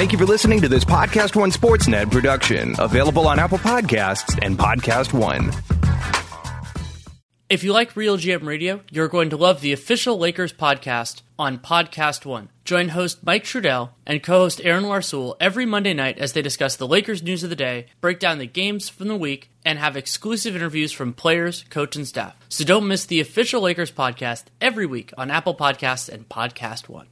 Thank you for listening to this Podcast One Sportsnet production, available on Apple Podcasts and Podcast One. If you like Real GM Radio, you're going to love the official Lakers podcast on Podcast One. Join host Mike Trudell and co host Aaron Larsuel every Monday night as they discuss the Lakers news of the day, break down the games from the week, and have exclusive interviews from players, coach, and staff. So don't miss the official Lakers podcast every week on Apple Podcasts and Podcast One.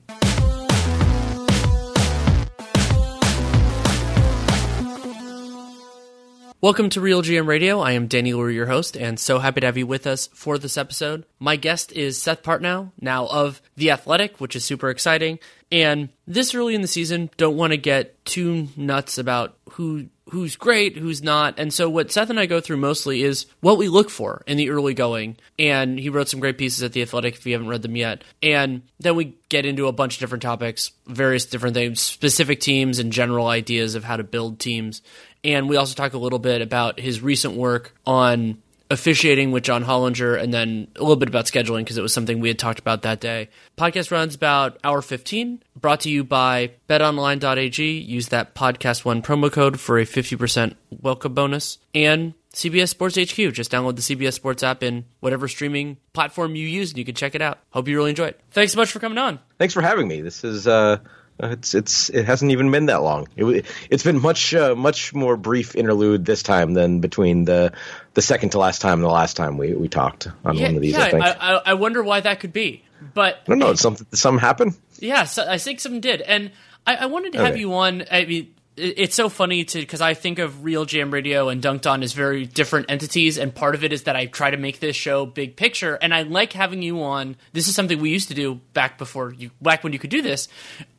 Welcome to Real GM Radio. I am Danny Leroux, your host, and so happy to have you with us for this episode. My guest is Seth Partnow, now of The Athletic, which is super exciting. And this early in the season, don't want to get too nuts about who who's great, who's not. And so what Seth and I go through mostly is what we look for in the early going. And he wrote some great pieces at The Athletic if you haven't read them yet. And then we get into a bunch of different topics, various different things, specific teams and general ideas of how to build teams. And we also talk a little bit about his recent work on officiating with John Hollinger and then a little bit about scheduling because it was something we had talked about that day. Podcast runs about hour 15, brought to you by betonline.ag. Use that podcast one promo code for a 50% welcome bonus. And CBS Sports HQ. Just download the CBS Sports app in whatever streaming platform you use and you can check it out. Hope you really enjoy it. Thanks so much for coming on. Thanks for having me. This is uh it's it's it hasn't even been that long. It, has been much uh, much more brief interlude this time than between the the second to last time and the last time we, we talked on yeah, one of these. Yeah, I think. I, I, wonder why that could be, but I don't know. Something some happened. Yeah, so I think something did, and I, I wanted to have okay. you on. I mean, it's so funny to because I think of Real GM Radio and Dunked On as very different entities, and part of it is that I try to make this show big picture, and I like having you on. This is something we used to do back before you, back when you could do this,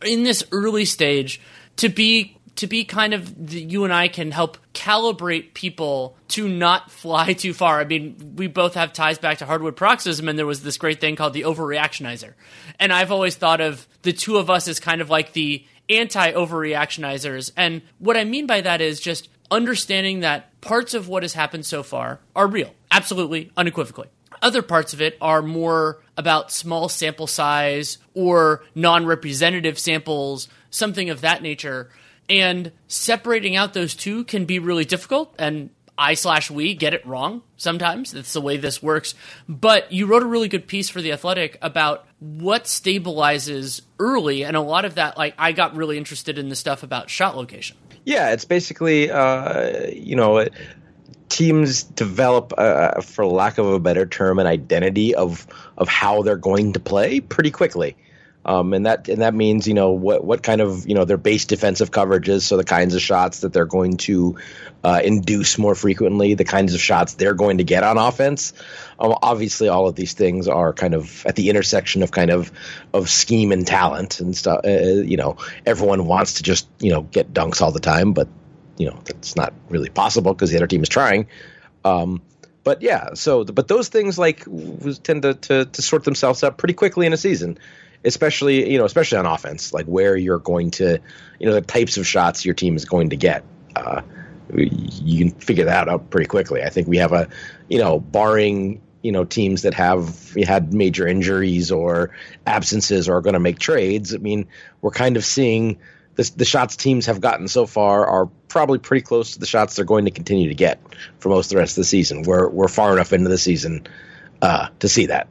in this early stage, to be to be kind of the, you and I can help calibrate people to not fly too far. I mean, we both have ties back to hardwood paroxysm, and there was this great thing called the overreactionizer, and I've always thought of the two of us as kind of like the anti overreactionizers. And what I mean by that is just understanding that parts of what has happened so far are real, absolutely, unequivocally. Other parts of it are more about small sample size or non representative samples, something of that nature. And separating out those two can be really difficult. And I slash we get it wrong sometimes. That's the way this works. But you wrote a really good piece for The Athletic about what stabilizes early. And a lot of that, like, I got really interested in the stuff about shot location. Yeah, it's basically, uh, you know, teams develop, uh, for lack of a better term, an identity of, of how they're going to play pretty quickly. Um, and that and that means you know what what kind of you know their base defensive coverages, so the kinds of shots that they're going to uh, induce more frequently, the kinds of shots they're going to get on offense. Um, obviously, all of these things are kind of at the intersection of kind of of scheme and talent and stuff. Uh, you know, everyone wants to just you know get dunks all the time, but you know that's not really possible because the other team is trying. Um, but yeah, so but those things like tend to, to to sort themselves out pretty quickly in a season especially you know especially on offense like where you're going to you know the types of shots your team is going to get. Uh, you can figure that out pretty quickly. I think we have a you know barring you know teams that have had major injuries or absences or are going to make trades i mean we're kind of seeing the, the shots teams have gotten so far are probably pretty close to the shots they're going to continue to get for most of the rest of the season. We're, we're far enough into the season uh, to see that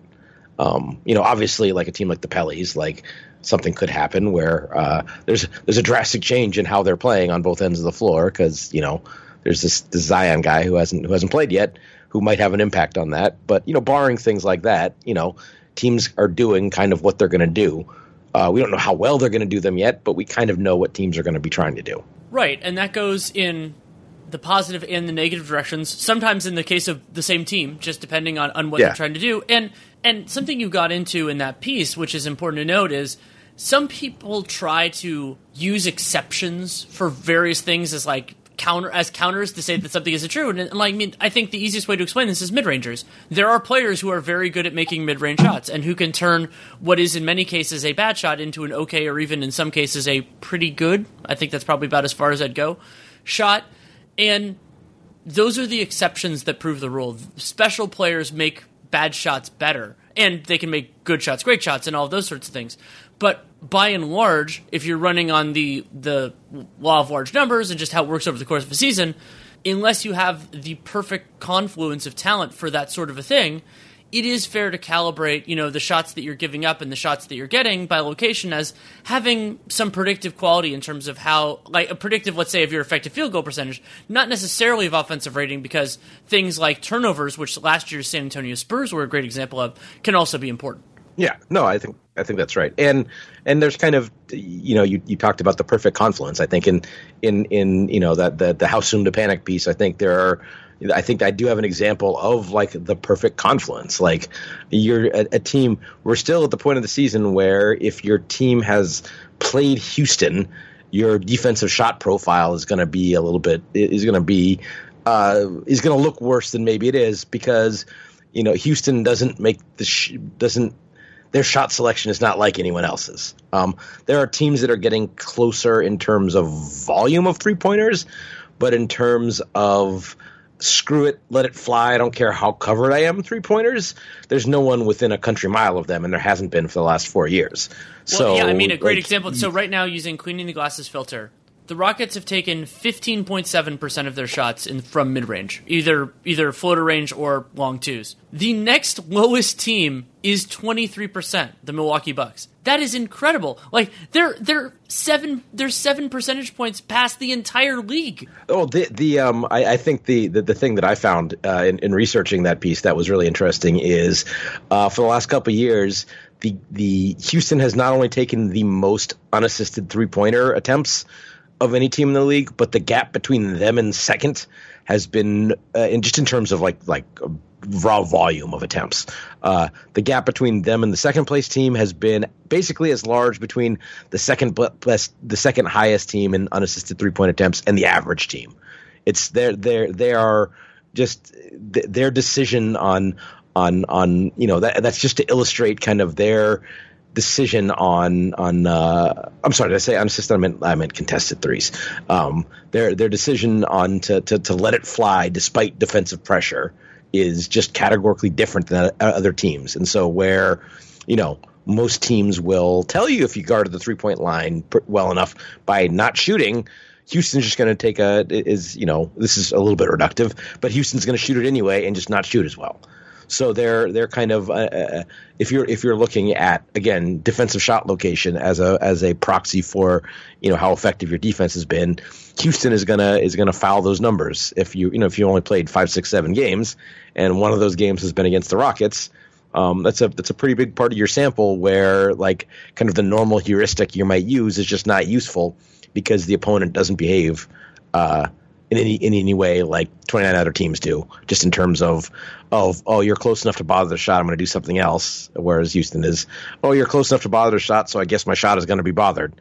um, you know, obviously, like a team like the Pellies, like something could happen where uh, there's there's a drastic change in how they're playing on both ends of the floor because you know there's this, this Zion guy who hasn't who hasn't played yet who might have an impact on that. But you know, barring things like that, you know, teams are doing kind of what they're going to do. Uh, we don't know how well they're going to do them yet, but we kind of know what teams are going to be trying to do. Right, and that goes in the positive and the negative directions. Sometimes in the case of the same team, just depending on, on what yeah. they're trying to do. And and something you got into in that piece, which is important to note, is some people try to use exceptions for various things as like counter as counters to say that something isn't true. And, and like, I mean, I think the easiest way to explain this is mid rangers. There are players who are very good at making mid range shots and who can turn what is in many cases a bad shot into an okay or even in some cases a pretty good. I think that's probably about as far as I'd go. Shot and those are the exceptions that prove the rule. Special players make bad shots better, and they can make good shots, great shots, and all those sorts of things. But by and large, if you're running on the the law of large numbers and just how it works over the course of a season, unless you have the perfect confluence of talent for that sort of a thing, it is fair to calibrate, you know, the shots that you're giving up and the shots that you're getting by location as having some predictive quality in terms of how, like, a predictive, let's say, of your effective field goal percentage, not necessarily of offensive rating, because things like turnovers, which last year's San Antonio Spurs were a great example of, can also be important. Yeah, no, I think I think that's right. And and there's kind of you know you, you talked about the perfect confluence. I think in in in you know that the the how soon to panic piece. I think there are I think I do have an example of like the perfect confluence. Like you're a, a, team. We're still at the point of the season where if your team has played Houston, your defensive shot profile is going to be a little bit is going to be uh, is going to look worse than maybe it is because you know Houston doesn't make the sh- doesn't their shot selection is not like anyone else's. Um, there are teams that are getting closer in terms of volume of three pointers, but in terms of screw it, let it fly. I don't care how covered I am. Three pointers. There's no one within a country mile of them, and there hasn't been for the last four years. Well, so, yeah, I mean, a great like, example. So right now, using cleaning the glasses filter, the Rockets have taken 15.7% of their shots in, from mid range, either either floater range or long twos. The next lowest team is 23%, the Milwaukee Bucks. That is incredible. Like they're they're seven they're seven percentage points past the entire league. Oh, the the um I, I think the, the, the thing that I found uh, in, in researching that piece that was really interesting is uh, for the last couple years the the Houston has not only taken the most unassisted three pointer attempts of any team in the league, but the gap between them and second has been, uh, in just in terms of like like raw volume of attempts, uh, the gap between them and the second place team has been basically as large between the second best, the second highest team in unassisted three point attempts and the average team. It's their their they are just their decision on on on you know that that's just to illustrate kind of their decision on on uh, I'm sorry, did I say unassisted? I meant I meant contested threes. Um, their their decision on to, to to let it fly despite defensive pressure is just categorically different than other teams, and so where you know most teams will tell you if you guarded the three point line well enough by not shooting. Houston's just going to take a is you know this is a little bit reductive, but Houston's going to shoot it anyway and just not shoot as well. So they're they're kind of uh, uh, if you're if you're looking at again defensive shot location as a as a proxy for you know how effective your defense has been, Houston is gonna is gonna foul those numbers if you you know if you only played five six seven games and one of those games has been against the Rockets. Um, that's a that's a pretty big part of your sample where like kind of the normal heuristic you might use is just not useful because the opponent doesn't behave uh, in any in any way like 29 other teams do just in terms of of oh you're close enough to bother the shot i'm going to do something else. Whereas houston is oh you're close enough to bother the shot so i guess my shot is going to be bothered.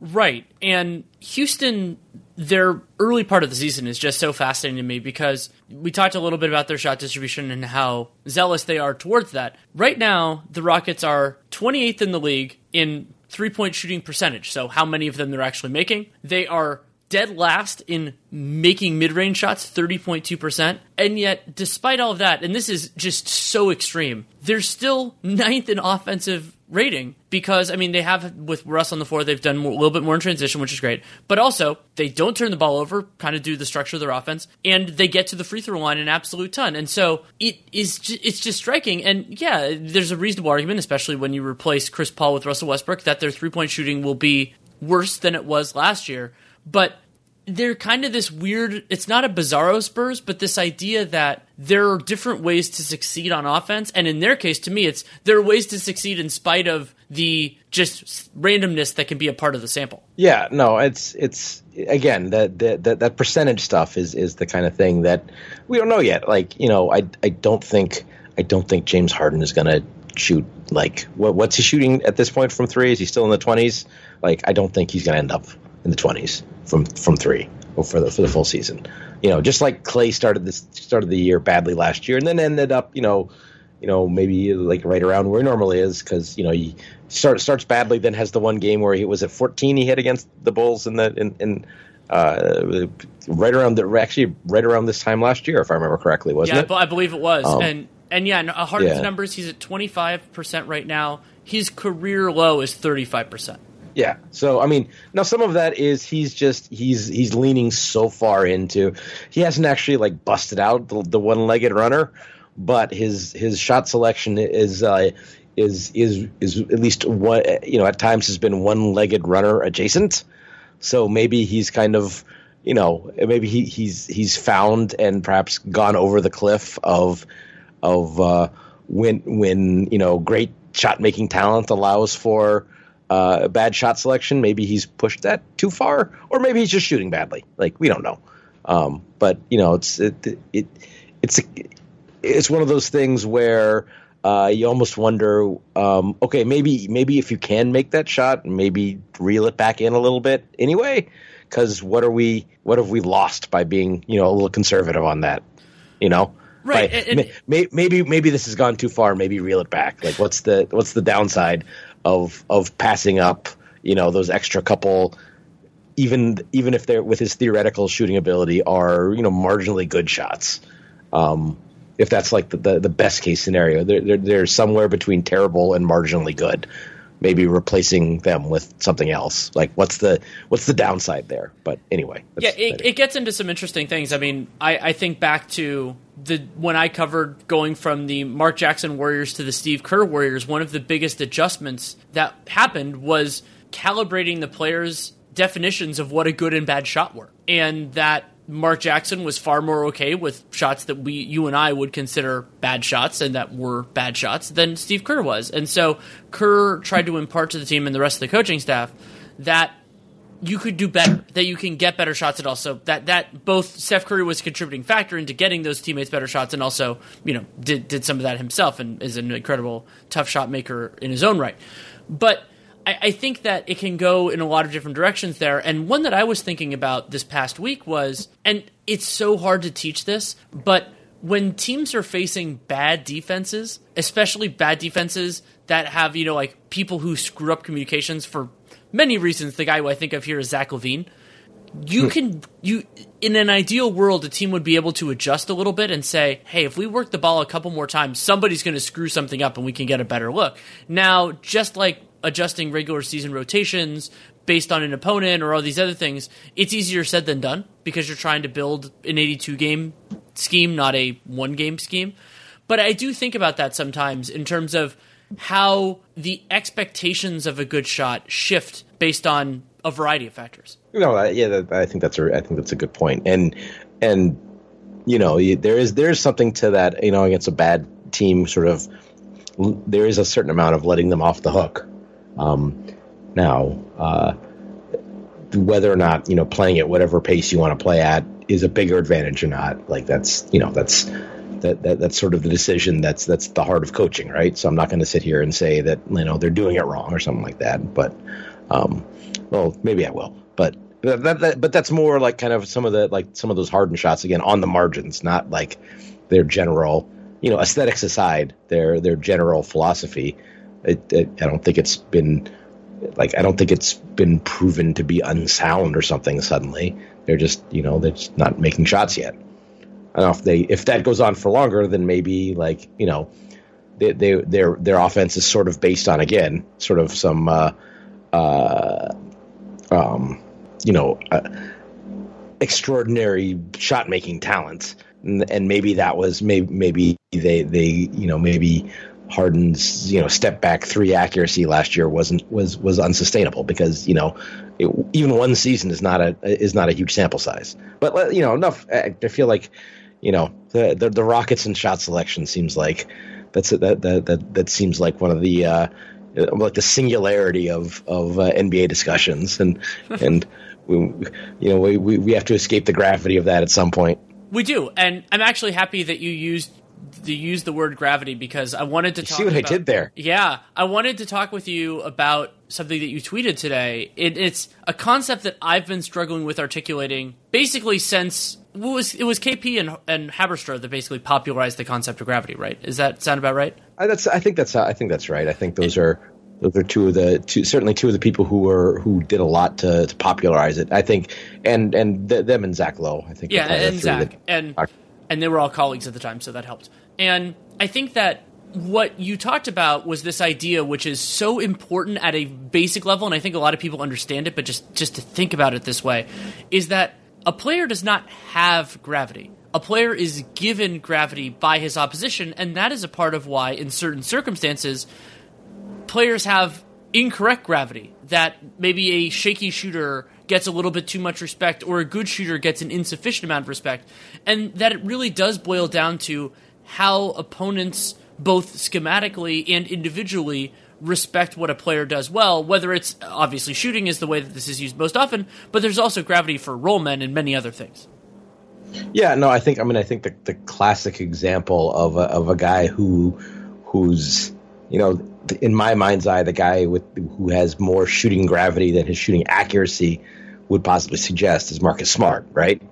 Right and houston their early part of the season is just so fascinating to me because we talked a little bit about their shot distribution and how zealous they are towards that. Right now the rockets are 28th in the league in three point shooting percentage so how many of them they're actually making. They are dead last in making mid-range shots 30.2% and yet despite all of that and this is just so extreme they're still ninth in offensive rating because i mean they have with russ on the floor they've done a little bit more in transition which is great. But also they don't turn the ball over kind of do the structure of their offense and they get to the free throw line an absolute ton. And so it is just, it's just striking. And yeah there's a reasonable argument especially when you replace chris paul with russell westbrook that their three-point shooting will be worse than it was last year. But they're kind of this weird it's not a bizarro spurs but this idea that there are different ways to succeed on offense. And in their case to me it's there are ways to succeed in spite of the just randomness that can be a part of the sample. Yeah no it's it's again that that that percentage stuff is is the kind of thing that we don't know yet. Like you know i i don't think i don't think james harden is going to shoot like what, what's he shooting at this point from three? Is he still in the 20s like i don't think he's going to end up in the 20s from from three or for the for the full season. You know, just like Klay started this started the year badly last year, and then ended up you know, you know maybe like right around where he normally is because you know he start, starts badly, then has the one game where he was at 14 he hit against the Bulls in the in, in uh, right around the actually right around this time last year if I remember correctly, wasn't yeah, it? I believe it was, um, and and yeah, Harden's yeah. numbers he's at 25 percent right now his career low is 35%. Yeah. So I mean, now some of that is he's just he's he's leaning so far into he hasn't actually like busted out the, the one-legged runner, but his his shot selection is uh, is is is at least one you know at times has been one-legged runner adjacent. So maybe he's kind of you know maybe he, he's he's found and perhaps gone over the cliff of of uh, when when you know great shot making talent allows for uh, bad shot selection. Maybe he's pushed that too far, or maybe he's just shooting badly. Like we don't know. Um, but you know, it's it, it it's it's one of those things where uh, you almost wonder, um, okay, maybe maybe if you can make that shot, maybe reel it back in a little bit anyway. Because what are we? What have we lost by being you know a little conservative on that? You know, right? By, and, may, maybe maybe this has gone too far. Maybe reel it back. Like what's the what's the downside of of passing up? You know those extra couple even even if they're with his theoretical shooting ability are you know marginally good shots. Um, if that's like the, the, the best case scenario. They're, they're, they're, somewhere between terrible and marginally good. Maybe replacing them with something else. Like what's the what's the downside there? But anyway, yeah, it, it, gets into some interesting things. I mean, I, I think back to the when I covered going from the Mark Jackson Warriors to the Steve Kerr Warriors. One of the biggest adjustments that happened was calibrating the players' definitions of what a good and bad shot were, and that Mark Jackson was far more okay with shots that we, you and I would consider bad shots and that were bad shots than Steve Kerr was. And so Kerr tried to impart to the team and the rest of the coaching staff that you could do better, that you can get better shots, and also that that both Steph Curry was a contributing factor into getting those teammates better shots, and also you know did did some of that himself and is an incredible tough shot maker in his own right. But I, I think that it can go in a lot of different directions there. And one that I was thinking about this past week was, and it's so hard to teach this, but when teams are facing bad defenses, especially bad defenses that have, you know, like people who screw up communications for many reasons, the guy who I think of here is Zach LaVine. You can you in an ideal world, a team would be able to adjust a little bit and say, "Hey, if we work the ball a couple more times, somebody's going to screw something up, and we can get a better look." Now, just like adjusting regular season rotations based on an opponent or all these other things, it's easier said than done because you're trying to build an 82 game scheme, not a one game scheme. But I do think about that sometimes in terms of how the expectations of a good shot shift based on a variety of factors. No, yeah, I think that's a I think that's a good point, and and you know there is there is something to that. You know, against a bad team, sort of there is a certain amount of letting them off the hook um, now, uh, whether or not you know playing at whatever pace you want to play at is a bigger advantage or not, like that's you know that's that, that that's sort of the decision that's that's the heart of coaching, right? So I'm not going to sit here and say that you know they're doing it wrong or something like that, but um, well, maybe I will, but. That, that, but that's more like kind of some of the like some of those Harden shots again on the margins, not like their general, you know, aesthetics aside, their their general philosophy it, it, I don't think it's been like I don't think it's been proven to be unsound or something. Suddenly, they're just you know they're just not making shots yet. I don't know if they if that goes on for longer, then maybe like you know they, they their their offense is sort of based on again sort of some uh, uh, um, you know uh, extraordinary shot making talents. and, and maybe that was maybe maybe they they you know maybe Harden's you know step back three accuracy last year wasn't was was unsustainable because you know it, even one season is not a is not a huge sample size. But you know enough. I feel like you know the the, the Rockets and shot selection seems like that's that that that, that seems like one of the uh, like the singularity of of uh, NBA discussions and and we, you know we, we we have to escape the gravity of that at some point. We do, and I'm actually happy that you used to use the word gravity because I wanted to talk. See what about, I did there? Yeah, I wanted to talk with you about something that you tweeted today. It, it's a concept that I've been struggling with articulating basically since it was it was KP and and Haberstroh that basically popularized the concept of gravity. Right? Is that sound about right? I, that's I think that's I think that's right. I think those are those are two of the two, certainly two of the people who were who did a lot to, to popularize it. I think, and and th- them and Zach Lowe. I think. Yeah, and Zach and and they were all colleagues at the time, so that helped. And I think that what you talked about was this idea which is so important at a basic level and i think a lot of people understand it but just just to think about it this way is that a player does not have gravity a player is given gravity by his opposition and that is a part of why in certain circumstances players have incorrect gravity that maybe a shaky shooter gets a little bit too much respect or a good shooter gets an insufficient amount of respect and that it really does boil down to how opponents both schematically and individually respect what a player does well, whether it's obviously shooting is the way that this is used most often, but there's also gravity for roll men and many other things. Yeah, no, I think I mean I think the, the classic example of a, of a guy who who's you know in my mind's eye the guy with who has more shooting gravity than his shooting accuracy would possibly suggest is Marcus Smart, right?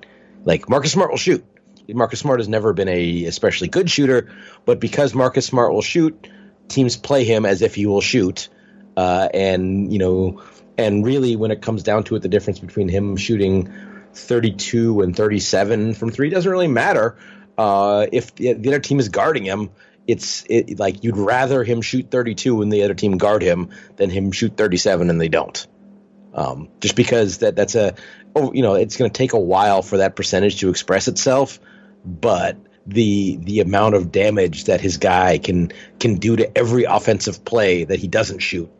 Like Marcus Smart will shoot. Marcus Smart has never been a especially good shooter, but because Marcus Smart will shoot, teams play him as if he will shoot. Uh, and you know, and really, when it comes down to it, the difference between him shooting 32 and 37 from three doesn't really matter. Uh, if the, the, other team is guarding him, it's it, like you'd rather him shoot 32 when the other team guard him than him shoot 37 and they don't. Um, just because that that's a oh you know it's going to take a while for that percentage to express itself but the the amount of damage that his guy can can do to every offensive play that he doesn't shoot,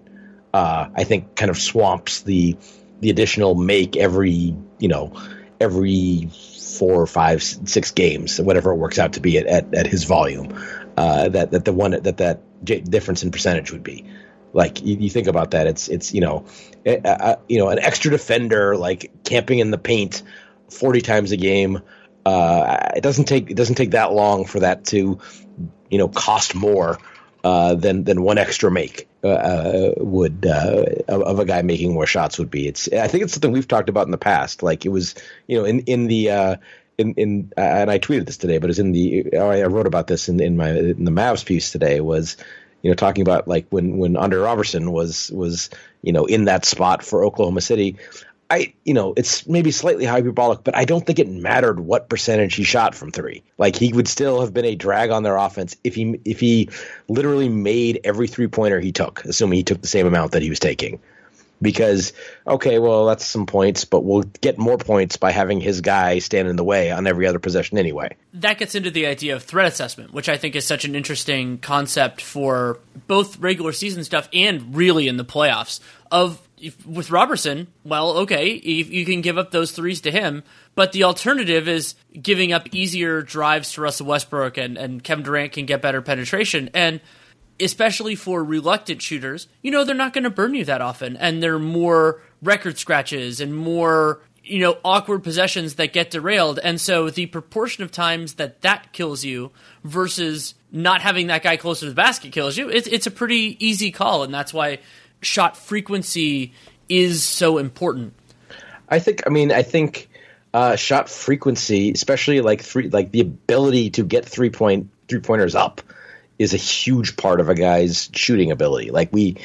uh, I think kind of swamps the the additional make every you know every four or five six games whatever it works out to be at, at, at his volume uh, that that the one that that difference in percentage would be like you, you think about that it's it's you know a, a, uh, you know an extra defender like camping in the paint 40 times a game uh, it doesn't take it doesn't take that long for that to you know cost more uh, than than one extra make uh, uh would uh, of a guy making more shots would be. It's I think it's something we've talked about in the past. Like it was you know in in the uh, in in and I tweeted this today, but it's in the I wrote about this in in my in the Mavs piece today was you know talking about like when when Andre Roberson was was you know in that spot for Oklahoma City. I, you know, it's maybe slightly hyperbolic, but I don't think it mattered what percentage he shot from three. Like he would still have been a drag on their offense if he if he literally made every three pointer he took, assuming he took the same amount that he was taking. Because okay, well that's some points, but we'll get more points by having his guy stand in the way on every other possession anyway. That gets into the idea of threat assessment, which I think is such an interesting concept for both regular season stuff and really in the playoffs. Of with Roberson, well, okay, you can give up those threes to him, but the alternative is giving up easier drives to Russell Westbrook and, and Kevin Durant can get better penetration. And especially for reluctant shooters, you know, they're not going to burn you that often. And there are more record scratches and more, you know, awkward possessions that get derailed. And so the proportion of times that that kills you versus not having that guy closer to the basket kills you, it's, it's a pretty easy call. And that's why shot frequency is so important. I think. I mean, I think uh, shot frequency, especially like three, like the ability to get three point three pointers up, is a huge part of a guy's shooting ability. Like we,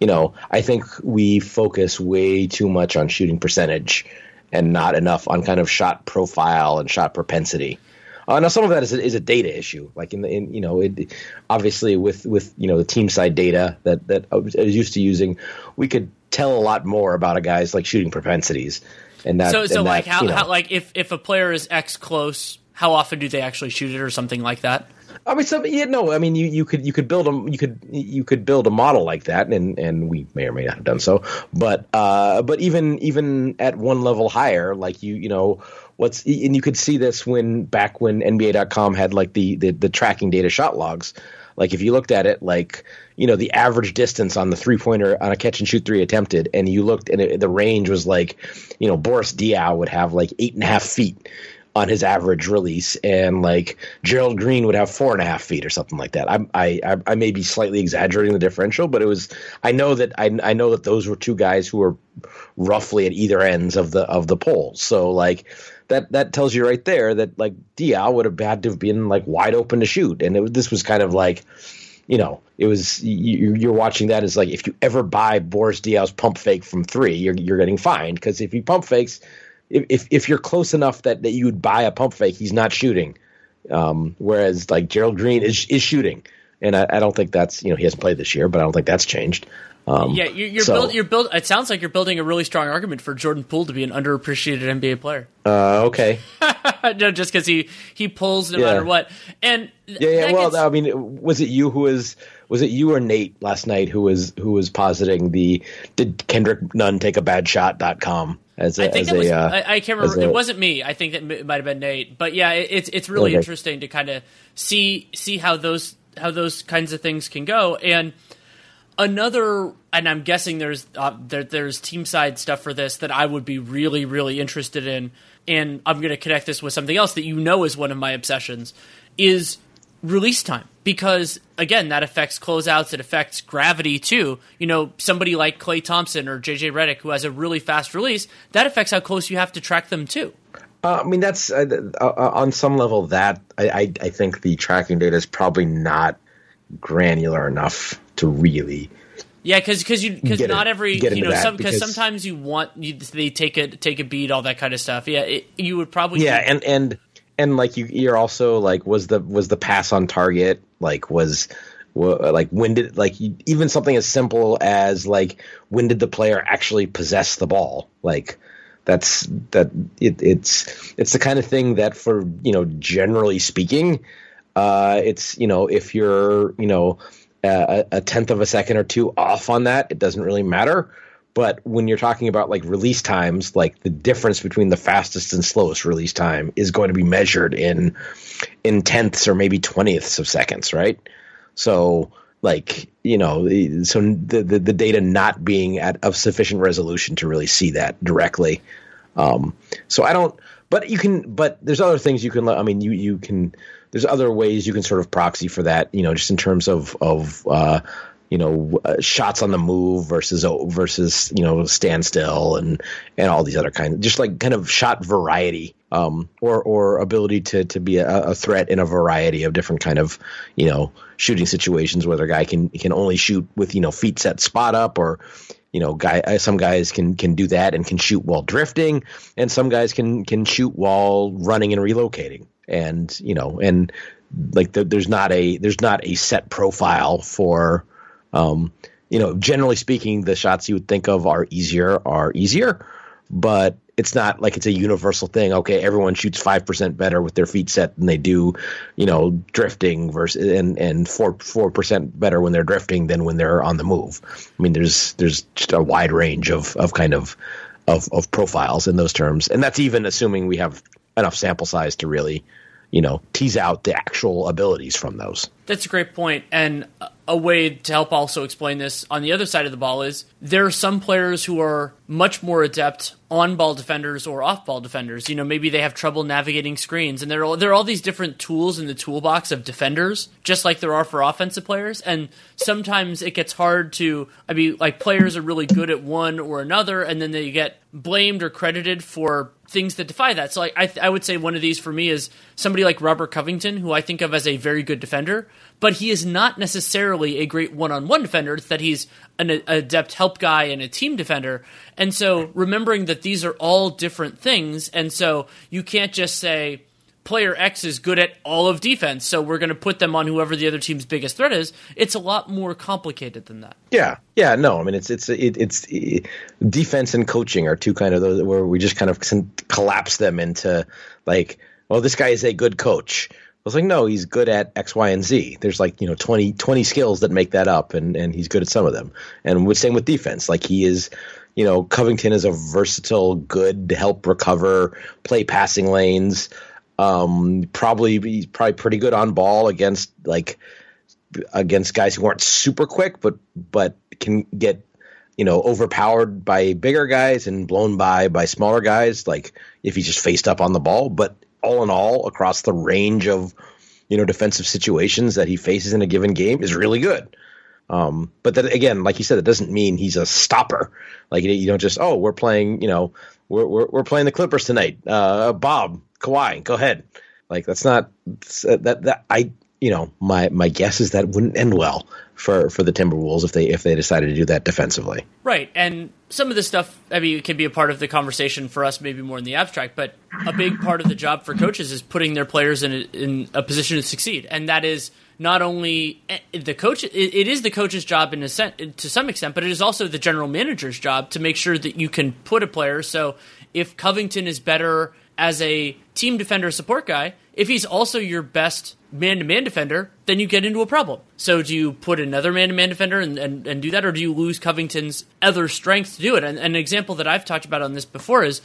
you know, I think we focus way too much on shooting percentage and not enough on kind of shot profile and shot propensity. Uh, now, some of that is a, is a data issue. Like in the, in, you know, it, obviously with with you know the team side data that that I was, I was used to using, we could tell a lot more about a guy's like shooting propensities. And that, so, so and like how, you know, how like if if a player is X close, how often do they actually shoot it or something like that? I mean, some, yeah, no. I mean, you, you could you could build a you could you could build a model like that, and and we may or may not have done so. But uh, but even even at one level higher, like you you know what's and you could see this when back when NBA.com had like the, the the tracking data shot logs. Like if you looked at it, like you know the average distance on the three pointer on a catch and shoot three attempted, and you looked and it, the range was like, you know, Boris Diaw would have like eight and a half feet on his average release, and like Gerald Green would have four and a half feet or something like that. I I I may be slightly exaggerating the differential, but it was I know that I I know that those were two guys who were roughly at either ends of the of the pole. So like that that tells you right there that like Diaw would have had to have been like wide open to shoot, and it, this was kind of like, you know, it was you, you're watching that as like if you ever buy Boris Diaw's pump fake from three, you're you're getting fined because if he pump fakes, if, if if you're close enough that that you would buy a pump fake, he's not shooting, um, whereas like Gerald Green is is shooting. and I, I, don't think that's you know he hasn't played this year, but I don't think that's changed. Um, yeah, you're, you're, so, build, you're build. It sounds like you're building a really strong argument for Jordan Poole to be an underappreciated NBA player. Uh, okay. no, just because he he pulls no yeah. matter what. And yeah, yeah. Well, gets, I mean, was it you who was was it you or Nate last night who was who was positing the did Kendrick Nunn take a bad shot.com as a, I think it was, a, uh, I, I, can't remember. A, it wasn't me. I think that it might have been Nate. But yeah, it, it's it's really okay. interesting to kind of see see how those how those kinds of things can go. And another, and I'm guessing there's uh, there, there's team side stuff for this that I would be really really interested in. And I'm going to connect this with something else that you know is one of my obsessions is release time because again that affects closeouts it affects gravity too you know somebody like Klay thompson or jj Redick who has a really fast release that affects how close you have to track them too uh, I mean, that's uh, uh, on some level that I, I, I think the tracking data is probably not granular enough to really. Yeah, because because you because not every you know some because sometimes you want you, they take a take a beat all that kind of stuff. Yeah, it, you would probably yeah, and and and like you you're also like was the was the pass on target like was like when did like even something as simple as like when did the player actually possess the ball? Like that's that it, it's it's the kind of thing that for you know generally speaking uh it's you know if you're you know a, a tenth of a second or two off on that it doesn't really matter but when you're talking about like release times, like the difference between the fastest and slowest release time is going to be measured in in tenths or maybe twentieths of seconds, right? So like you know so the, the, the data not being at of sufficient resolution to really see that directly um so i don't but you can but there's other things you can i mean you you can there's other ways you can sort of proxy for that you know just in terms of of uh you know uh, shots on the move versus versus you know standstill and and all these other kinds just like kind of shot variety um, or or ability to to be a, a, threat in a variety of different kind of you know shooting situations where the guy can can only shoot with you know feet set spot up or you know guy uh, some guys can can do that and can shoot while drifting and some guys can can shoot while running and relocating. And you know and like the, there's not a there's not a set profile for um, you know, generally speaking, the shots you would think of are easier are easier, but it's not like it's a universal thing. Okay, everyone shoots five percent better with their feet set than they do, you know, drifting versus and and four four percent better when they're drifting than when they're on the move. I mean, there's there's just a wide range of of kind of of of profiles in those terms, and that's even assuming we have enough sample size to really, you know, tease out the actual abilities from those. That's a great point, and a way to help also explain this on the other side of the ball is there are some players who are much more adept on ball defenders or off ball defenders. You know, maybe they have trouble navigating screens, and there are there are all these different tools in the toolbox of defenders, just like there are for offensive players. And sometimes it gets hard to. I mean, like players are really good at one or another, and then they get blamed or credited for things that defy that. So, like, I, I would say one of these for me is somebody like Robert Covington, who I think of as a very good defender, but he is not necessarily a great one-on-one defender. It's that he's an adept help guy and a team defender. And so remembering that these are all different things, and so you can't just say player X is good at all of defense, so we're going to put them on whoever the other team's biggest threat is. It's a lot more complicated than that. Yeah, yeah, no, I mean it's it's it, it's it, defense and coaching are two kind of those where we just kind of collapse them into like, well, this guy is a good coach I was like, no, he's good at X, Y, and Z. There's like, you know, 20, 20 skills that make that up, and, and he's good at some of them. And with, same with defense. Like, he is, you know, Covington is a versatile, good, help recover, play passing lanes. Um, probably, he's probably pretty good on ball against, like, against guys who aren't super quick, but, but can get, you know, overpowered by bigger guys and blown by by smaller guys. Like, if he's just faced up on the ball. But all in all across the range of you know defensive situations that he faces in a given game is really good. Um, but then again, like you said, it doesn't mean he's a stopper. Like you don't just oh we're playing you know we're we're, we're playing the Clippers tonight. Uh, Bob Kawhi, go ahead. Like that's not that that I you know my my guess is that wouldn't end well for for the Timberwolves if they if they decided to do that defensively. Right, and some of this stuff, I mean, it can be a part of the conversation for us, maybe more in the abstract. But a big part of the job for coaches is putting their players in a, in a position to succeed, and that is not only eh, the coach, it, it is the coach's job in a sense, to some extent, but it is also the general manager's job to make sure that you can put a player. So if Covington is better as a team defender support guy, if he's also your best man to man defender, then you get into a problem. So do you put another man to man defender and, and, and, do that, or do you lose Covington's other strength to do it? And, and, an example that I've talked about on this before is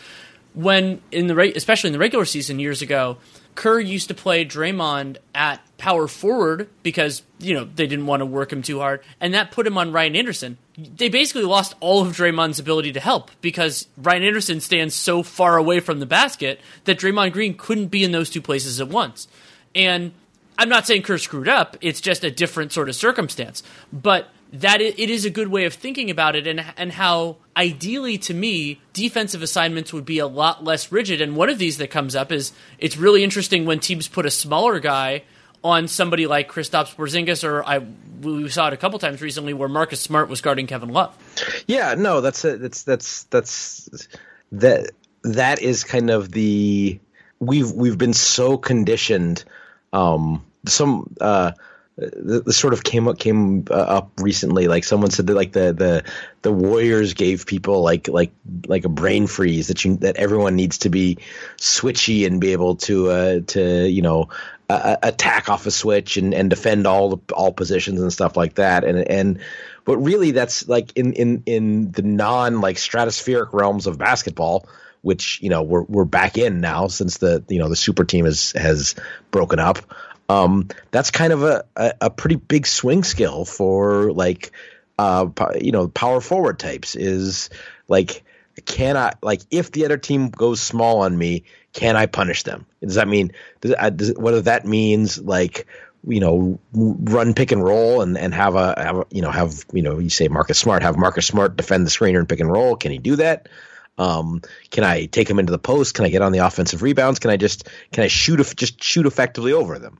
when in the especially in the regular season years ago, Kerr used to play Draymond at power forward because you know they didn't want to work him too hard, and that put him on Ryan Anderson. They basically lost all of Draymond's ability to help because Ryan Anderson stands so far away from the basket that Draymond Green couldn't be in those two places at once. And I'm not saying Kerr screwed up; it's just a different sort of circumstance. But that it is a good way of thinking about it and and how ideally to me defensive assignments would be a lot less rigid and one of these that comes up is it's really interesting when teams put a smaller guy on somebody like Kristaps Porzingis or I we saw it a couple times recently where Marcus Smart was guarding Kevin Love. Yeah, no, that's a, that's that's that's that that is kind of the we've we've been so conditioned um some uh sort of came up came uh, up recently. Like someone said that like the the the Warriors gave people like like like a brain freeze that you that everyone needs to be switchy and be able to uh, to you know uh, attack off a switch and, and defend all the, all positions and stuff like that. And and but really that's like in in in the non like stratospheric realms of basketball which you know we're we're back in now since the you know the super team has has broken up um, that's kind of a, a, a, pretty big swing skill for like uh, you know power forward types is like can I like if the other team goes small on me can I punish them does that mean does, uh, does whether that means like you know run pick and roll and, and have a, have a you know have you know you say Marcus Smart have Marcus Smart defend the screener and pick and roll can he do that um, can I take him into the post? Can I get on the offensive rebounds? Can I just can I shoot just shoot effectively over them?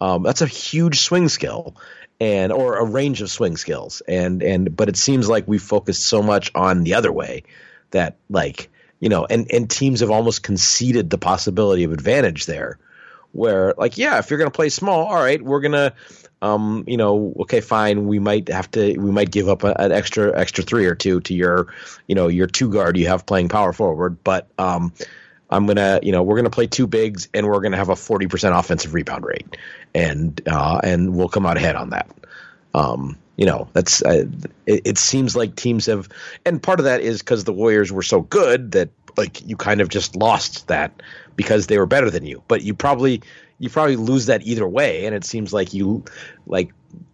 Um, that's a huge swing skill, and or a range of swing skills. And and but it seems like we focused so much on the other way that like you know, and and teams have almost conceded the possibility of advantage there, where like yeah, if you're going to play small, all right, we're gonna um, you know, okay, fine. We might have to, we might give up a, an extra, extra three or two to your, you know, your two guard you have playing power forward. But, um, I'm gonna, you know, we're gonna play two bigs and we're gonna have a 40% offensive rebound rate, and uh, and we'll come out ahead on that. Um, you know, that's uh, it, it, seems like teams have, and part of that is because the Warriors were so good that like you kind of just lost that because they were better than you. But you probably you probably lose that either way, and it seems like you like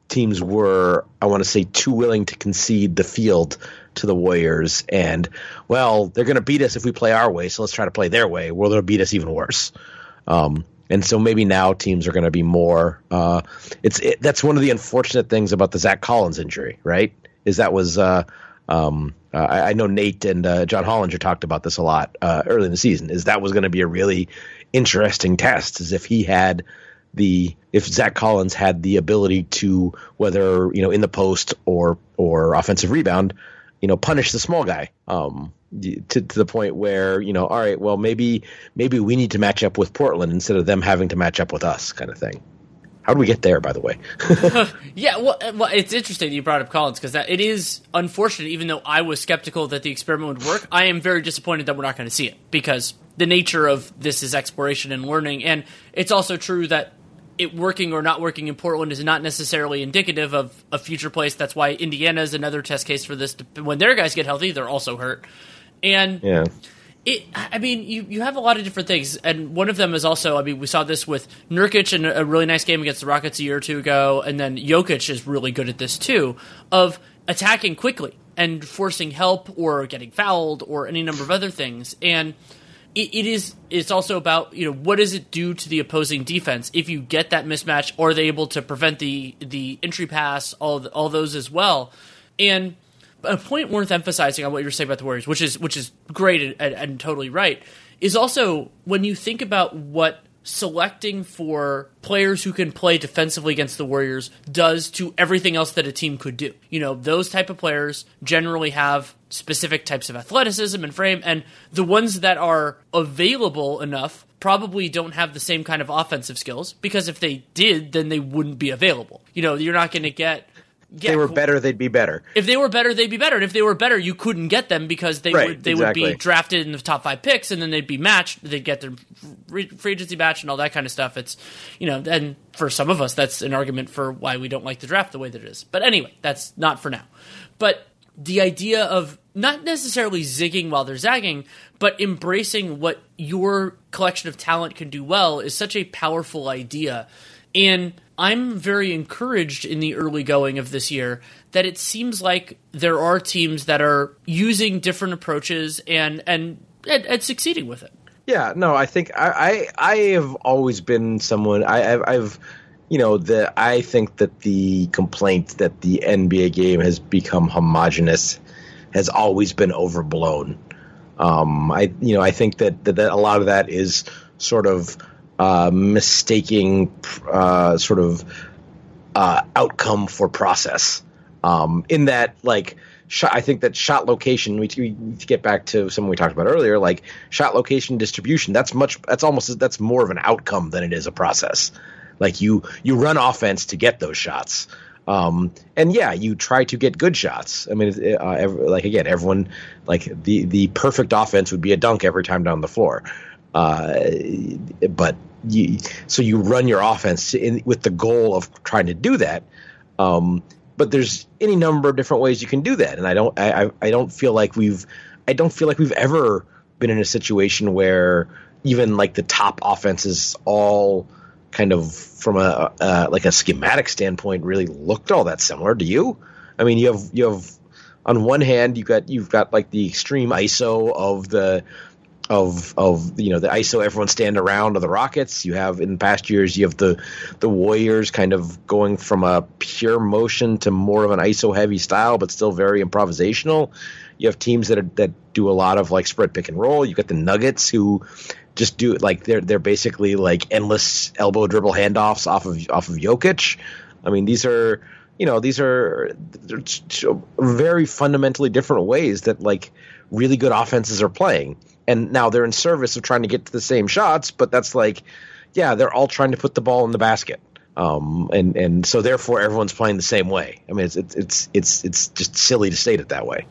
teams were I want to say too willing to concede the field to the Warriors, and well, they're going to beat us if we play our way, so let's try to play their way. Well, they'll beat us even worse. Um, and so maybe now teams are going to be more. Uh, it's it, that's one of the unfortunate things about the Zach Collins injury, right? Is that was uh, um, uh, I, I, know Nate and uh, John Hollinger talked about this a lot uh, early in the season. Is that was going to be a really interesting test? As if he had the if Zach Collins had the ability to whether you know in the post or or offensive rebound you know, punish the small guy. Um, to, to the point where you know, all right, well, maybe maybe we need to match up with Portland instead of them having to match up with us, kind of thing. How do we get there, by the way? yeah, well, uh, well, it's interesting you brought up Collins because it is unfortunate. Even though I was skeptical that the experiment would work, I am very disappointed that we're not going to see it because the nature of this is exploration and learning, and it's also true that it working or not working in Portland is not necessarily indicative of a future place. That's why Indiana is another test case for this. When their guys get healthy, they're also hurt. And yeah. It, I mean, you, you have a lot of different things, and one of them is also, I mean, we saw this with Nurkic in a really nice game against the Rockets a year or two ago, and then Jokic is really good at this too, of attacking quickly and forcing help or getting fouled or any number of other things. And it, it is it's also about you know what does it do to the opposing defense? If you get that mismatch or are they able to prevent the the entry pass all all those as well? And a point worth emphasizing on what you were saying about the Warriors which is which is great and, and, and totally right is also when you think about what selecting for players who can play defensively against the Warriors does to everything else that a team could do. You know, those type of players generally have specific types of athleticism and frame, and the ones that are available enough probably don't have the same kind of offensive skills because if they did, then they wouldn't be available. You know, you're not going to get yeah, they were better, they'd be better. If they were better, they'd be better. And if they were better, you couldn't get them because they right, would they exactly. would be drafted in the top five picks, and then they'd be matched. They'd get their free agency match and all that kind of stuff. It's you know, and for some of us, that's an argument for why we don't like the draft the way that it is. But anyway, that's not for now. But the idea of not necessarily zigging while they're zagging, but embracing what your collection of talent can do well is such a powerful idea. And I'm very encouraged in the early going of this year that it seems like there are teams that are using different approaches and and and, and succeeding with it. Yeah, no, I think I I, I have always been someone I, I've, I've you know the I think that the complaint that the NBA game has become homogenous has always been overblown. Um, I you know I think that, that, that a lot of that is sort of uh, mistaking uh, sort of uh, outcome for process. Um, in that, like, shot, I think that shot location. We, we to get back to something we talked about earlier, like shot location distribution. That's much. That's almost. That's more of an outcome than it is a process. Like you, you run offense to get those shots. Um, and yeah, you try to get good shots. I mean, uh, every, like again, everyone like the the perfect offense would be a dunk every time down the floor. Uh, but you, so you run your offense in, with the goal of trying to do that. Um, but there's any number of different ways you can do that, and I don't, I, I don't feel like we've, I don't feel like we've ever been in a situation where even like the top offenses all kind of from a uh, like a schematic standpoint really looked all that similar. Do you? I mean, you have you have on one hand you got you've got like the extreme ISO of the of of you know the ISO everyone stand around of the Rockets. You have in past years you have the the Warriors kind of going from a pure motion to more of an ISO heavy style, but still very improvisational. You have teams that are, that do a lot of like spread pick and roll. You got the Nuggets who just do like they're they're basically like endless elbow dribble handoffs off of off of Jokic. I mean these are you know these are very fundamentally different ways that like really good offenses are playing and now they're in service of trying to get to the same shots, but that's like, yeah, they're all trying to put the ball in the basket. Um, and and so therefore everyone's playing the same way. I mean, it's it's it's it's just silly to state it that way.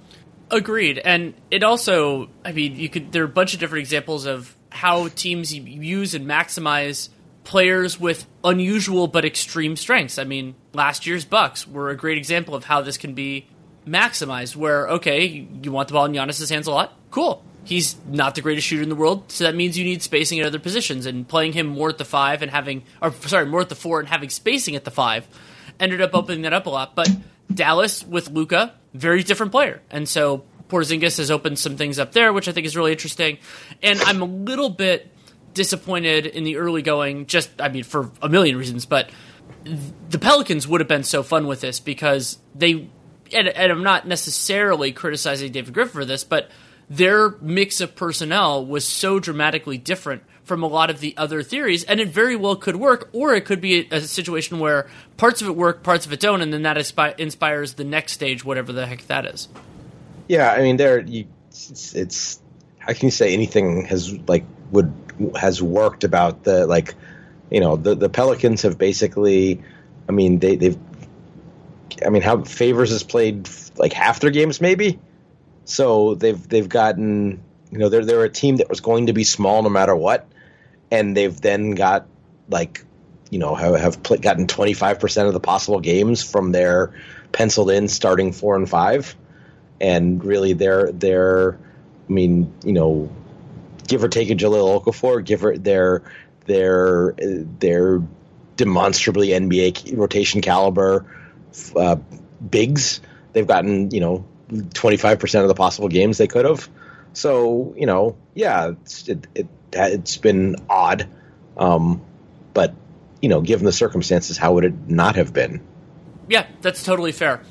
Agreed, and it also, I mean, you could there are a bunch of different examples of how teams use and maximize players with unusual but extreme strengths. I mean, last year's Bucks were a great example of how this can be maximized. Where okay, you want the ball in Giannis's hands a lot, cool he's not the greatest shooter in the world, so that means you need spacing at other positions. And playing him more at the five and having, or sorry, more at the four and having spacing at the five, ended up opening that up a lot. But Dallas with Luka, very different player, and so Porzingis has opened some things up there, which I think is really interesting. And I'm a little bit disappointed in the early going. Just, I mean, for a million reasons, but the Pelicans would have been so fun with this because they. And, and I'm not necessarily criticizing David Griffin for this, but their mix of personnel was so dramatically different from a lot of the other theories, and it very well could work, or it could be a, a situation where parts of it work, parts of it don't, and then that inspi- inspires the next stage, whatever the heck that is. Yeah, I mean, there you, it's, it's how can you say anything has like would has worked about the like you know the the Pelicans have basically, I mean they they've, I mean how Favors has played like half their games maybe so they've they've gotten you know they're they're a team that was going to be small no matter what, and they've then got like you know have, have gotten 25% of the possible games from their penciled in starting four and five. And really they're they're I mean you know give or take a Jahlil Okafor give her their their their demonstrably NBA rotation caliber uh, bigs they've gotten you know 25% of the possible games they could have. So, you know, yeah, it's, it, it, it's been odd. Um, but, you know, given the circumstances, how would it not have been? Yeah, that's totally fair.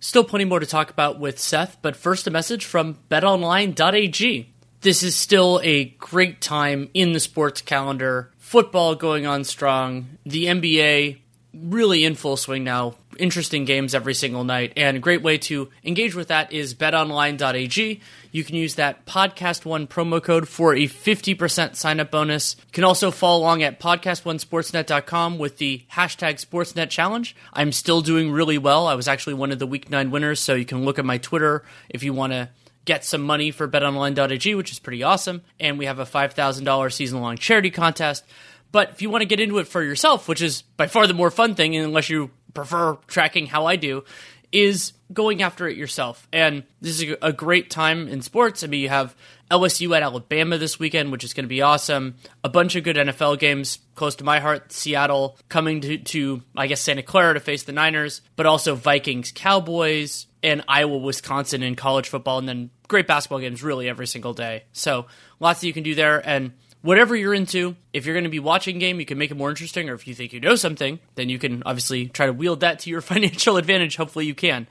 Still plenty more to talk about with Seth, but first a message from betonline.ag. This is still a great time in the sports calendar football going on strong, the NBA really in full swing now. Interesting games every single night. And a great way to engage with that is betonline.ag. You can use that podcast one promo code for a 50% sign up bonus. You can also follow along at podcast1sportsnet.com with the hashtag Sportsnet Challenge. I'm still doing really well. I was actually one of the week nine winners, so you can look at my Twitter if you want to get some money for betonline.ag, which is pretty awesome. And we have a $5,000 season long charity contest. But if you want to get into it for yourself, which is by far the more fun thing, unless you prefer tracking how I do, is going after it yourself. And this is a great time in sports. I mean, you have LSU at Alabama this weekend, which is going to be awesome. A bunch of good NFL games close to my heart. Seattle coming to, to, I guess, Santa Clara to face the Niners, but also Vikings, Cowboys, and Iowa, Wisconsin in college football, and then great basketball games really every single day. So lots that you can do there. And whatever you're into, if you're going to be watching game, you can make it more interesting. Or if you think you know something, then you can obviously try to wield that to your financial advantage. Hopefully, you can.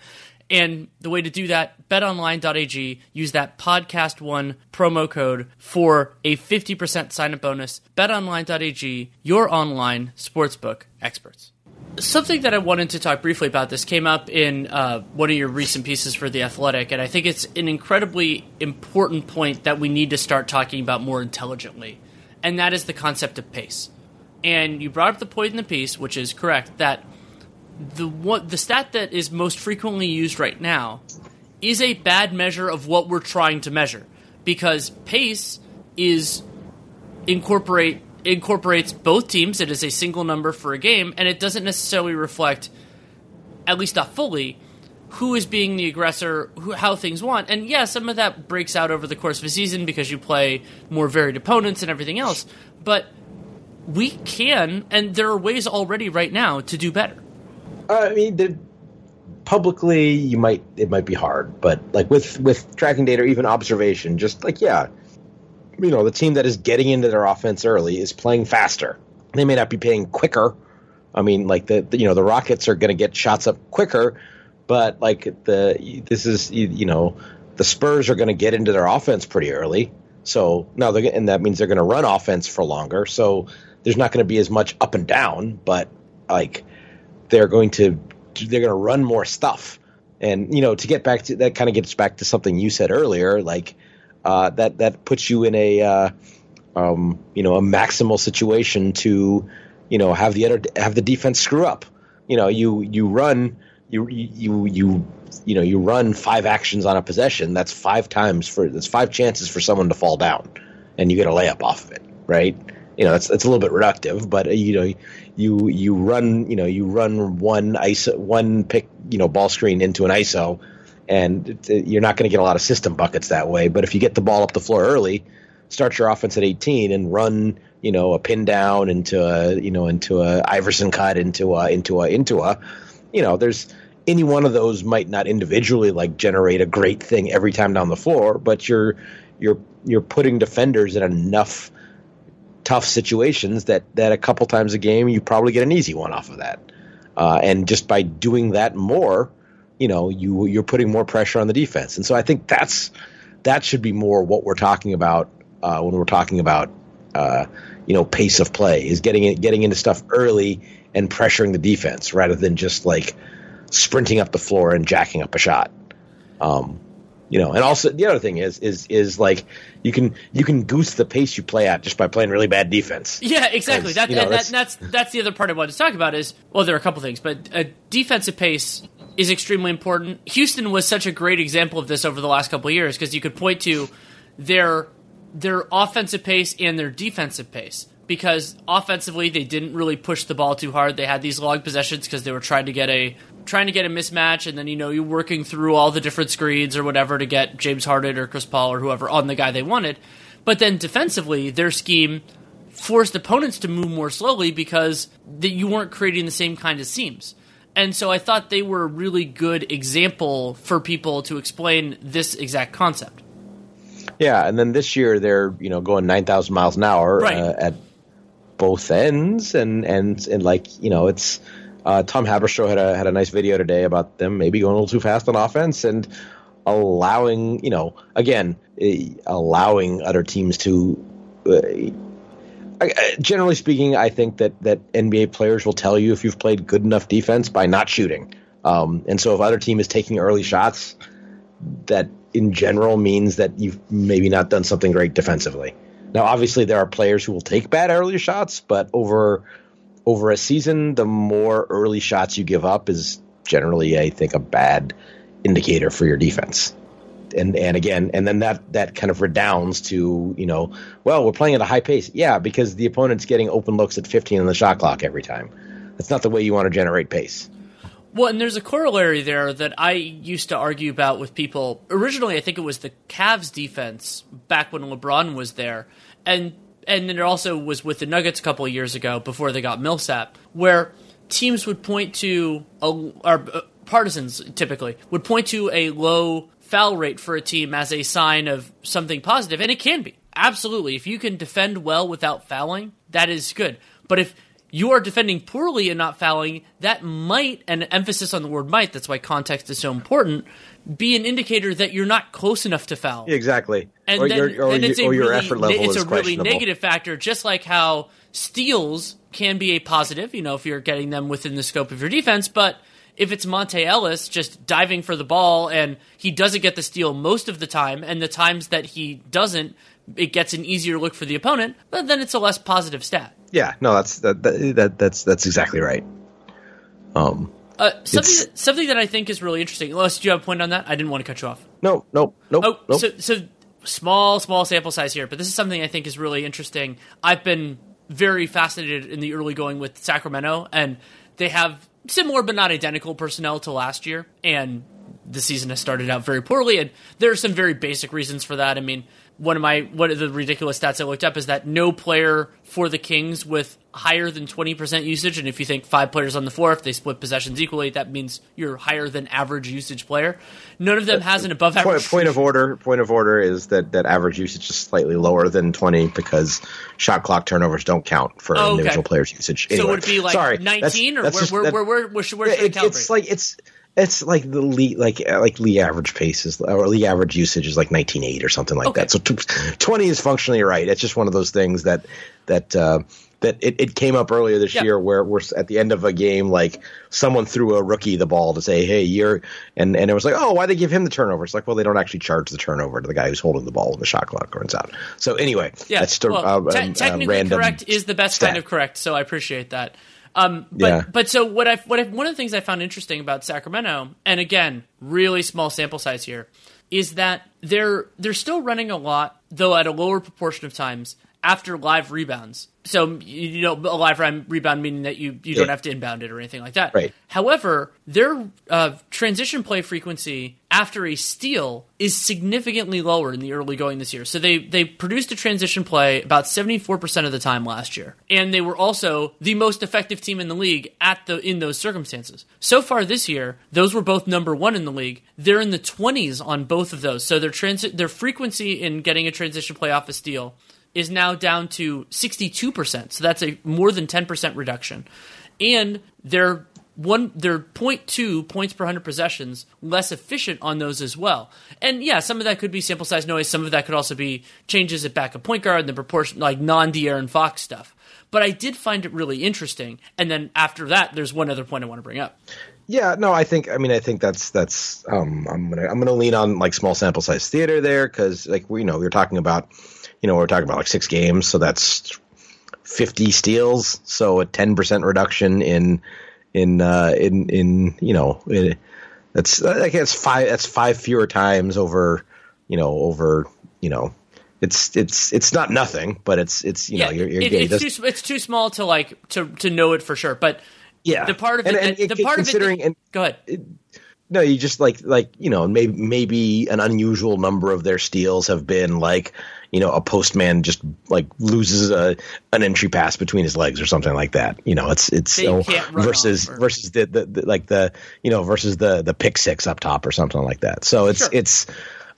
And the way to do that, betonline.ag, use that podcast one promo code for a 50% sign up bonus. Betonline.ag, your online sportsbook experts. Something that I wanted to talk briefly about this came up in uh, one of your recent pieces for The Athletic, and I think it's an incredibly important point that we need to start talking about more intelligently and that is the concept of pace. And you brought up the point in the piece, which is correct, that the what the stat that is most frequently used right now is a bad measure of what we're trying to measure because pace is incorporate incorporates both teams. It is a single number for a game, and it doesn't necessarily reflect, at least not fully, who is being the aggressor, who, how things want. And yeah, some of that breaks out over the course of a season because you play more varied opponents and everything else. But we can, and there are ways already right now to do better. Uh, I mean, the, publicly, you might it might be hard, but like with with tracking data, or even observation, just like yeah, you know, the team that is getting into their offense early is playing faster. They may not be playing quicker. I mean, like the, the you know the Rockets are going to get shots up quicker, but like the this is you know the Spurs are going to get into their offense pretty early. So now they're and that means they're going to run offense for longer. So there's not going to be as much up and down, but like they're going to they're going to run more stuff. And you know to get back to that kind of gets back to something you said earlier, like uh, that that puts you in a uh, um, you know a maximal situation to you know have the have the defense screw up. You know you you run you you you you know you run five actions on a possession that's five times for that's five chances for someone to fall down and you get a layup off of it right? You know it's it's a little bit reductive but uh, you know you you run you know you run one iso one pick you know ball screen into an iso and you're not going to get a lot of system buckets that way but if you get the ball up the floor early start your offense at 18 and run you know a pin down into a you know into a Iverson cut into a into a into a you know, there's any one of those might not individually like generate a great thing every time down the floor, but you're you're you're putting defenders in enough tough situations that that a couple times a game you probably get an easy one off of that. Uh, and just by doing that more, you know, you you're putting more pressure on the defense. And so I think that's that should be more what we're talking about uh, when we're talking about uh, you know pace of play is getting getting into stuff early and pressuring the defense rather than just like sprinting up the floor and jacking up a shot. Um, you know, and also the other thing is is is like you can you can goose the pace you play at just by playing really bad defense. Yeah, exactly. That, you know, that's, that, that's that's the other part I wanted to talk about is well, there are a couple things, but a defensive pace is extremely important. Houston was such a great example of this over the last couple of years because you could point to their their offensive pace and their defensive pace because offensively they didn't really push the ball too hard. They had these long possessions because they were trying to get a trying to get a mismatch, and then you know you're working through all the different screens or whatever to get James Harden or Chris Paul or whoever on the guy they wanted. But then defensively, their scheme forced opponents to move more slowly because the, you weren't creating the same kind of seams. And so I thought they were a really good example for people to explain this exact concept. Yeah, and then this year they're you know going nine thousand miles an hour right. uh, at both ends, and and and like you know, it's uh, Tom Haberstroh had a had a nice video today about them maybe going a little too fast on offense and allowing you know again uh, allowing other teams to. Uh, I, generally speaking, I think that that NBA players will tell you if you've played good enough defense by not shooting. Um, and so if other team is taking early shots, that in general means that you've maybe not done something great defensively. Now, obviously, there are players who will take bad early shots, but over over a season, the more early shots you give up is generally, I think, a bad indicator for your defense. And and again, and then that that kind of redounds to you know, well, we're playing at a high pace, yeah, because the opponent's getting open looks at 15 on the shot clock every time. That's not the way you want to generate pace. Well, and there's a corollary there that I used to argue about with people. Originally, I think it was the Cavs defense back when LeBron was there, and and then it also was with the Nuggets a couple years ago before they got Millsap, where teams would point to a, or uh, partisans typically would point to a low foul rate for a team as a sign of something positive, and it can be absolutely if you can defend well without fouling, that is good. But if you are defending poorly and not fouling, that might, and emphasis on the word might, that's why context is so important, be an indicator that you're not close enough to foul. Exactly. And or, then, your, or, it's or your effort level It's a really negative factor, just like how steals can be a positive, you know, if you're getting them within the scope of your defense, but if it's Monta Ellis just diving for the ball and he doesn't get the steal most of the time, and the times that he doesn't, it gets an easier look for the opponent, but then it's a less positive stat. Yeah, no, that's that, that that's that's exactly right. Um, uh, something that, something that I think is really interesting. Unless do you have a point on that? I didn't want to cut you off. No, no, no. Oh, so so small small sample size here, but this is something I think is really interesting. I've been very fascinated in the early going with Sacramento, and they have similar but not identical personnel to last year, and the season has started out very poorly, and there are some very basic reasons for that. I mean, one of my one of the ridiculous stats I looked up is that no player for the Kings with higher than 20% usage and if you think five players on the floor if they split possessions equally that means you're higher than average usage player. None of them has an above average point, point of order point of order is that that average usage is slightly lower than 20 because shot clock turnovers don't count for oh, okay. individual players usage anyway, so it would be like Sorry, 19 that's, or that's where, just, where, where, where, where, should, where should it, it's like it's it's like the league, like uh, like league average pace is, or league average usage is like nineteen eight or something like okay. that. So t- twenty is functionally right. It's just one of those things that that uh, that it, it came up earlier this year where we're at the end of a game, like someone threw a rookie the ball to say, "Hey, you're," and and it was like, "Oh, why they give him the turnover?" It's like, well, they don't actually charge the turnover to the guy who's holding the ball when the shot clock runs out. So anyway, yeah, that's just well, uh, te- um, technically correct is the best stat. kind of correct. So I appreciate that. Um, but yeah. but so what I what I, one of the things I found interesting about Sacramento, and again, really small sample size here, is that they're they're still running a lot, though at a lower proportion of times after live rebounds. So you know, a live rebound meaning that you you don't have to inbound it or anything like that. Right. However, their uh, transition play frequency after a steal is significantly lower in the early going this year. So they they produced a transition play about seventy four percent of the time last year, and they were also the most effective team in the league at the in those circumstances. So far this year, those were both number one in the league. They're in the twenties on both of those. So their transi- their frequency in getting a transition play off a steal is now down to 62%. So that's a more than 10% reduction. And they're one they're 0.2 points per 100 possessions less efficient on those as well. And yeah, some of that could be sample size noise, some of that could also be changes at backup point guard and the proportion like non-De'Aaron Fox stuff. But I did find it really interesting. And then after that, there's one other point I want to bring up. Yeah, no, I think I mean I think that's that's um I'm gonna I'm gonna lean on like small sample size theater there because like we you know we are talking about you know, we're talking about like six games, so that's 50 steals, so a 10% reduction in in uh, in in you know, it, that's I guess five that's five fewer times over, you know, over, you know, it's it's it's not nothing, but it's it's you yeah, know, you're, you're it, it's, too, it's too small to like to to know it for sure, but yeah, the part of it, and, and the part of it, and, go ahead. No, you just like like you know maybe maybe an unusual number of their steals have been like you know a postman just like loses a an entry pass between his legs or something like that. You know, it's it's so versus or... versus the, the, the, like the you know versus the the pick six up top or something like that. So it's sure. it's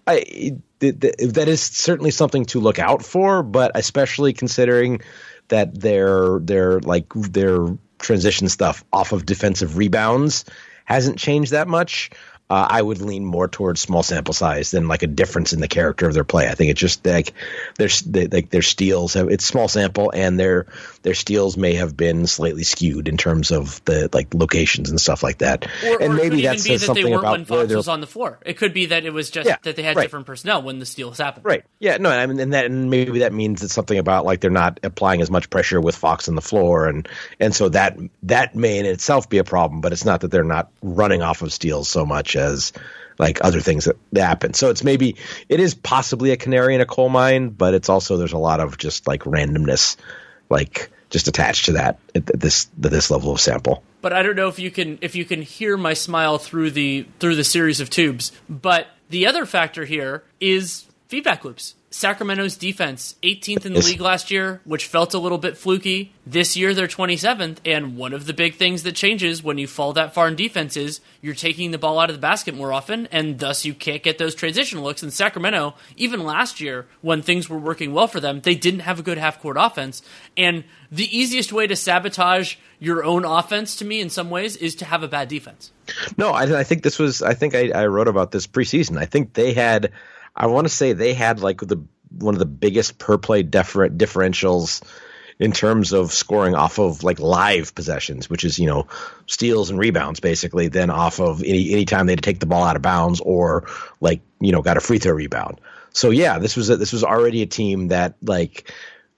I that is certainly something to look out for, but especially considering that their their like their transition stuff off of defensive rebounds hasn't changed that much. Uh, I would lean more towards small sample size than like a difference in the character of their play. I think it's just like their like their steals it's small sample and their their steals may have been slightly skewed in terms of the like locations and stuff like that. Or, and or maybe that says that something about when Fox was on the floor. It could be that it was just yeah, that they had right. different personnel when the steals happened. Right. Yeah. No. I mean, and that and maybe that means it's something about like they're not applying as much pressure with Fox on the floor, and and so that that may in itself be a problem. But it's not that they're not running off of steals so much as like other things that, that happen. So it's maybe it is possibly a canary in a coal mine, but it's also there's a lot of just like randomness, like just attached to that at this this level of sample. But I don't know if you can if you can hear my smile through the through the series of tubes. But the other factor here is feedback loops. Sacramento's defense, 18th in the league last year, which felt a little bit fluky. This year they're 27th, and one of the big things that changes when you fall that far in defense is you're taking the ball out of the basket more often, and thus you can't get those transition looks. And Sacramento, even last year, when things were working well for them, they didn't have a good half court offense. And the easiest way to sabotage your own offense, to me, in some ways, is to have a bad defense. No, I, I think this was. I think I, I wrote about this preseason. I think they had I want to say they had like the one of the biggest per play differ- differentials in terms of scoring off of like live possessions, which is you know steals and rebounds basically, then off of any any time they had to take the ball out of bounds or like you know got a free throw rebound. So yeah, this was a, this was already a team that like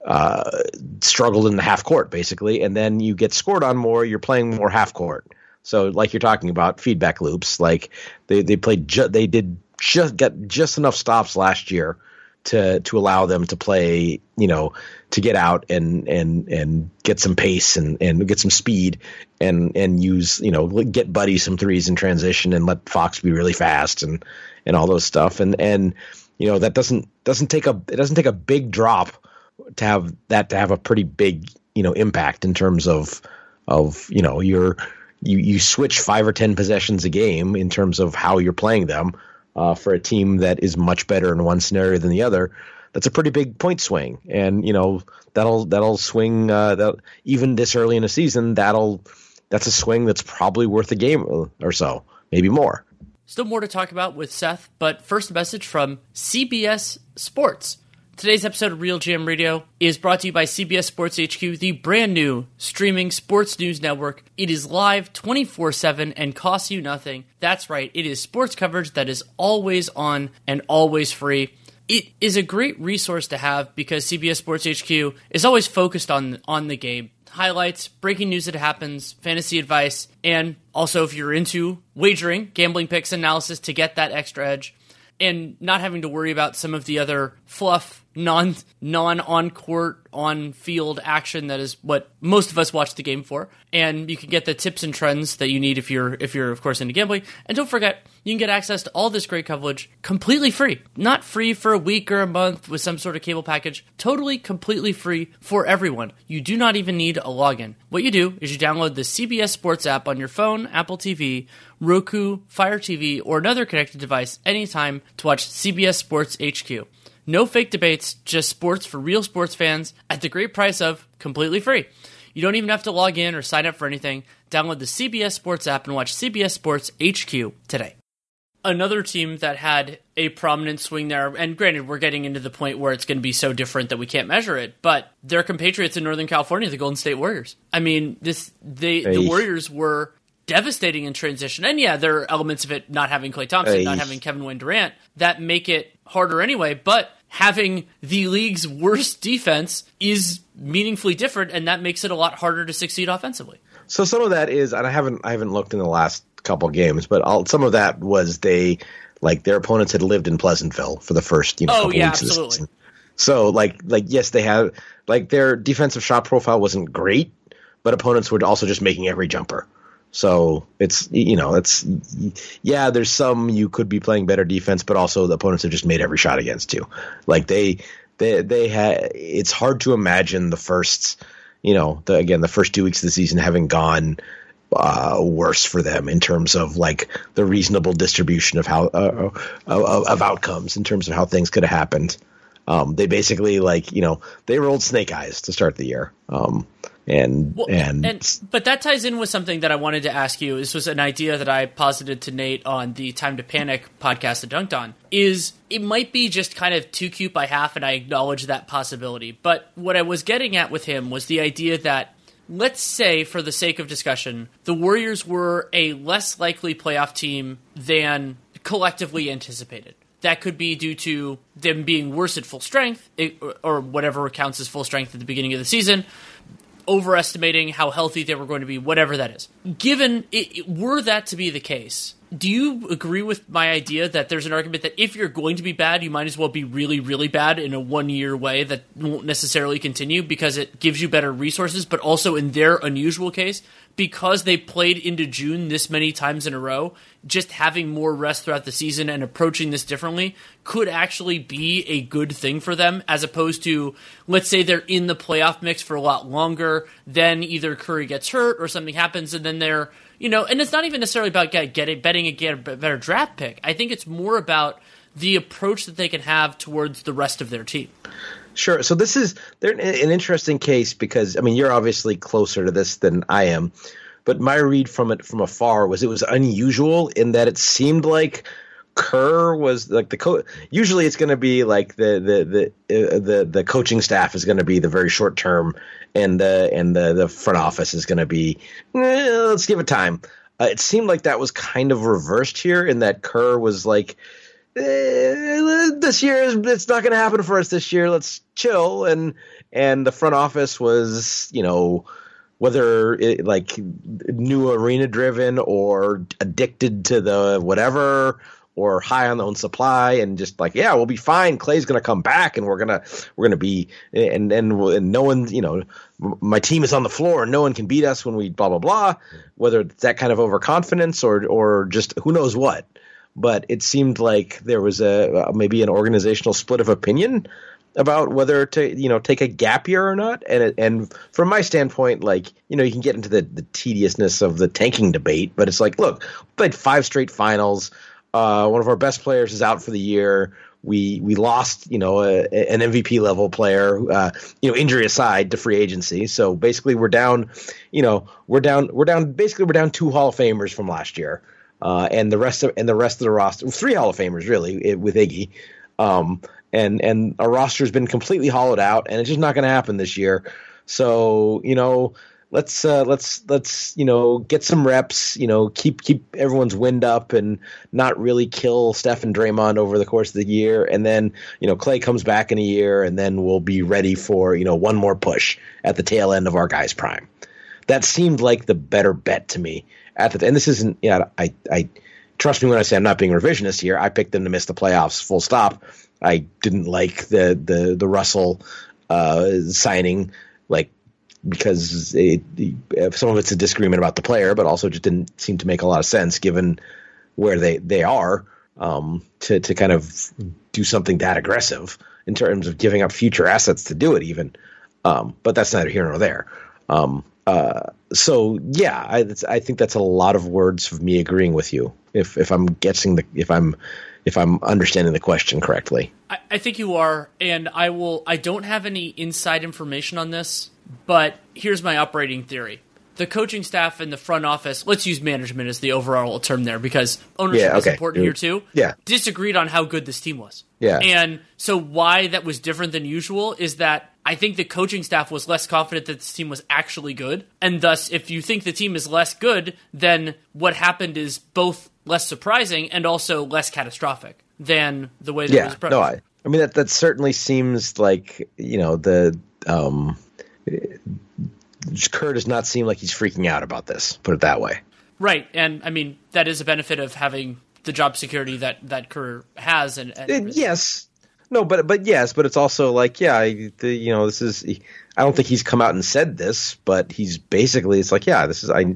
uh, struggled in the half court basically, and then you get scored on more, you're playing more half court. So like you're talking about feedback loops, like they they played ju- they did just get just enough stops last year to to allow them to play, you know, to get out and and and get some pace and and get some speed and and use, you know, get Buddy some threes in transition and let Fox be really fast and and all those stuff. And and you know that doesn't doesn't take a it doesn't take a big drop to have that to have a pretty big you know impact in terms of of you know your you you switch five or ten possessions a game in terms of how you're playing them uh, for a team that is much better in one scenario than the other, that's a pretty big point swing. And you know that'll that'll swing uh, that even this early in the season. That'll that's a swing that's probably worth a game or so, maybe more. Still more to talk about with Seth, but first a message from CBS Sports. Today's episode of RealGM Radio is brought to you by CBS Sports HQ, the brand new streaming sports news network. It is live 24 7 and costs you nothing. That's right, it is sports coverage that is always on and always free. It is a great resource to have because CBS Sports HQ is always focused on on the game. Highlights, breaking news that happens, fantasy advice, and also if you're into wagering, gambling picks analysis to get that extra edge and not having to worry about some of the other fluff non non on court on field action that is what most of us watch the game for. And you can get the tips and trends that you need if you're if you're of course into gambling. And don't forget you can get access to all this great coverage completely free. Not free for a week or a month with some sort of cable package. Totally completely free for everyone. You do not even need a login. What you do is you download the CBS Sports app on your phone Apple TV Roku Fire TV or another connected device anytime to watch CBS Sports HQ no fake debates, just sports for real sports fans at the great price of completely free. You don't even have to log in or sign up for anything. Download the CBS Sports app and watch CBS Sports HQ today. Another team that had a prominent swing there, and granted, we're getting into the point where it's going to be so different that we can't measure it, but their compatriots in Northern California, the Golden State Warriors. I mean, this they hey. the Warriors were devastating in transition. And yeah, there are elements of it not having Klay Thompson, hey. not having Kevin Wayne Durant that make it harder anyway, but having the league's worst defense is meaningfully different, and that makes it a lot harder to succeed offensively. So some of that is, and I haven't I haven't looked in the last couple games, but I'll, some of that was they like their opponents had lived in Pleasantville for the first you know oh, couple yeah, weeks absolutely. of the season. So like like yes, they have like their defensive shot profile wasn't great, but opponents were also just making every jumper. So it's you know it's yeah there's some you could be playing better defense, but also the opponents have just made every shot against you. Like they they they had it's hard to imagine the first you know the again the first two weeks of the season having gone uh, worse for them in terms of like the reasonable distribution of how uh, of, of outcomes in terms of how things could have happened. Um, they basically like you know they rolled snake eyes to start the year. Um, and well, and, and but that ties in with something that I wanted to ask you. This was an idea that I posited to Nate on the Time to Panic podcast that Dunc'd On. Is it might be just kind of too cute by half, and I acknowledge that possibility. But what I was getting at with him was the idea that let's say, for the sake of discussion, the Warriors were a less likely playoff team than collectively anticipated. That could be due to them being worse at full strength, or whatever counts as full strength at the beginning of the season, overestimating how healthy they were going to be, whatever that is. Given it, were that to be the case, do you agree with my idea that there's an argument that if you're going to be bad, you might as well be really, really bad in a one year way that won't necessarily continue because it gives you better resources, but also in their unusual case, because they played into June this many times in a row, just having more rest throughout the season and approaching this differently could actually be a good thing for them as opposed to, let's say they're in the playoff mix for a lot longer, then either Curry gets hurt or something happens and then they're you know, and it's not even necessarily about get, getting betting a get a better draft pick. I think it's more about the approach that they can have towards the rest of their team. Sure. So this is they're an interesting case because I mean you're obviously closer to this than I am, but my read from it from afar was it was unusual in that it seemed like Kerr was like the coach. Usually, it's going to be like the the the uh, the the coaching staff is going to be the very short term, and the and the the front office is going to be eh, let's give it time. Uh, it seemed like that was kind of reversed here, in that Kerr was like. Eh, this year it's not going to happen for us this year. Let's chill, and and the front office was, you know, whether it, like new arena driven or addicted to the whatever or high on their own supply and just like yeah we'll be fine. Klay's going to come back and we're going to we're to be and, and and no one you know my team is on the floor. And no one can beat us when we blah blah blah. Whether it's that kind of overconfidence or or just who knows what but it seemed like there was a maybe an organizational split of opinion about whether to you know take a gap year or not and and from my standpoint like you know you can get into the, the tediousness of the tanking debate but it's like look we played five straight finals uh, one of our best players is out for the year. We we lost, you know, a, an MVP level player, uh, you know, injury aside to free agency. So basically, we're down, you know, we're down, we're down. Basically, we're down two Hall of Famers from last year, uh, and the rest of and the rest of the roster, three Hall of Famers really with Iggy. Um, and and our roster has been completely hollowed out, and it's just not going to happen this year. So you know, let's uh, let's let's you know get some reps. You know, keep keep everyone's wind up and not really kill Steph and Draymond over the course of the year. And then you know Klay comes back in a year, and then we'll be ready for you know one more push at the tail end of our guys' prime. That seemed like the better bet to me at the. And this isn't. Yeah, I I trust me when I say I'm not being revisionist here. I picked them to miss the playoffs. Full stop. I didn't like the the the Russell uh, signing. Like because it, some of it's a disagreement about the player, but also just didn't seem to make a lot of sense given where they they are um, to to kind of do something that aggressive in terms of giving up future assets to do it even. Um, but that's neither here nor there. Um, uh, so yeah, I, I think that's a lot of words of me agreeing with you. If if I'm guessing the if I'm if I'm understanding the question correctly. I, I think you are, and I will. I don't have any inside information on this. But here's my operating theory. The coaching staff and the front office, let's use management as the overall term there because ownership yeah, okay. is important here too. Yeah. Disagreed on how good this team was. Yeah. And so why that was different than usual is that I think the coaching staff was less confident that this team was actually good. And thus, if you think the team is less good, then what happened is both less surprising and also less catastrophic than the way that yeah, it was approached. No, I, I mean that that certainly seems like you know the um Kerr does not seem like he's freaking out about this. Put it that way. Right, and I mean that is a benefit of having the job security that that Kerr has. And, and yes, no, but but yes, but it's also like yeah, the, you know, this is. I don't think he's come out and said this, but he's basically it's like yeah, this is I.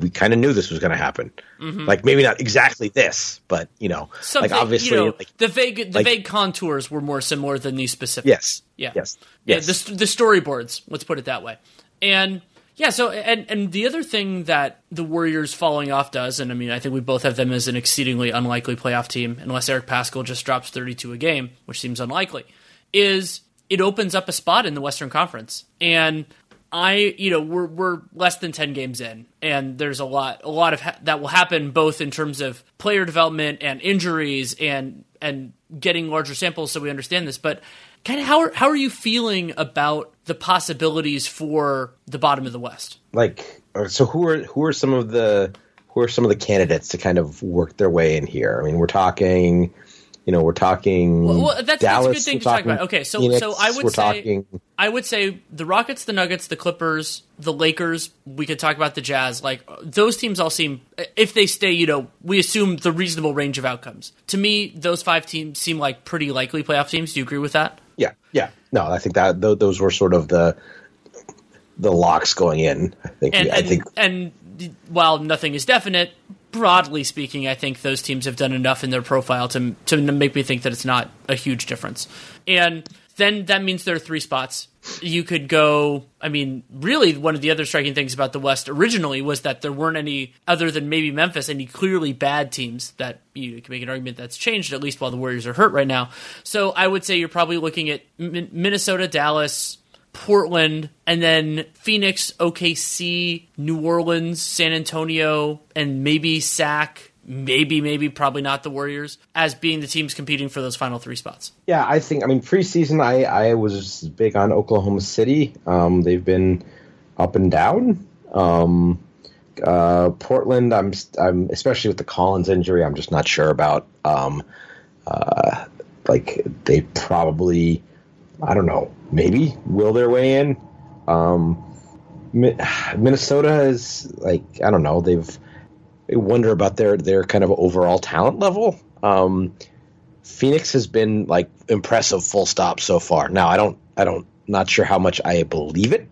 We kind of knew this was going to happen. Mm-hmm. Like maybe not exactly this, but you know, Something, like obviously, you know, like, the vague the like, vague contours were more similar than these specifics. Yes. Yeah. Yes. Yes. Yeah, the the storyboards. Let's put it that way. And yeah, so and and the other thing that the Warriors falling off does, and I mean, I think we both have them as an exceedingly unlikely playoff team, unless Eric Paschall just drops 32 a game, which seems unlikely, is it opens up a spot in the Western Conference. And I, you know, we're we're less than ten games in, and there's a lot, a lot of ha- that will happen both in terms of player development and injuries, and and getting larger samples, so we understand this. But of how are, how are you feeling about the possibilities for the bottom of the West? Like, uh, so who are who are some of the who are some of the candidates to kind of work their way in here? I mean, we're talking you know, we're talking. Well, well that's, Dallas, that's a good thing to talk about. Okay, so Phoenix, so I would say talking, I would say the Rockets, the Nuggets, the Clippers, the Lakers. We could talk about the Jazz. Like those teams all seem, if they stay, you know, we assume the reasonable range of outcomes. To me, those five teams seem like pretty likely playoff teams. Do you agree with that? Yeah, yeah. No, I think that th- those were sort of the the locks going in. I think. And, I and, think. and while nothing is definite, broadly speaking, I think those teams have done enough in their profile to to make me think that it's not a huge difference. And then that means there are three spots. You could go. I mean, really, one of the other striking things about the West originally was that there weren't any other than maybe Memphis, any clearly bad teams that you can make an argument that's changed at least while the Warriors are hurt right now. So I would say you're probably looking at Minnesota, Dallas, Portland, and then Phoenix, OKC, New Orleans, San Antonio, and maybe SAC, maybe, maybe, probably not the Warriors, as being the teams competing for those final three spots. Yeah, I think, I mean, preseason, I, I was big on Oklahoma City. Um, they've been up and down. Um, uh, Portland, I'm, I'm, especially with the Collins injury, I'm just not sure about. Um, uh, like, they probably I don't know, maybe will their way in. Um, Minnesota is like I don't know. They've wonder about their their kind of overall talent level. Um, Phoenix has been like impressive, full stop so far. Now I don't I don't not sure how much I believe it,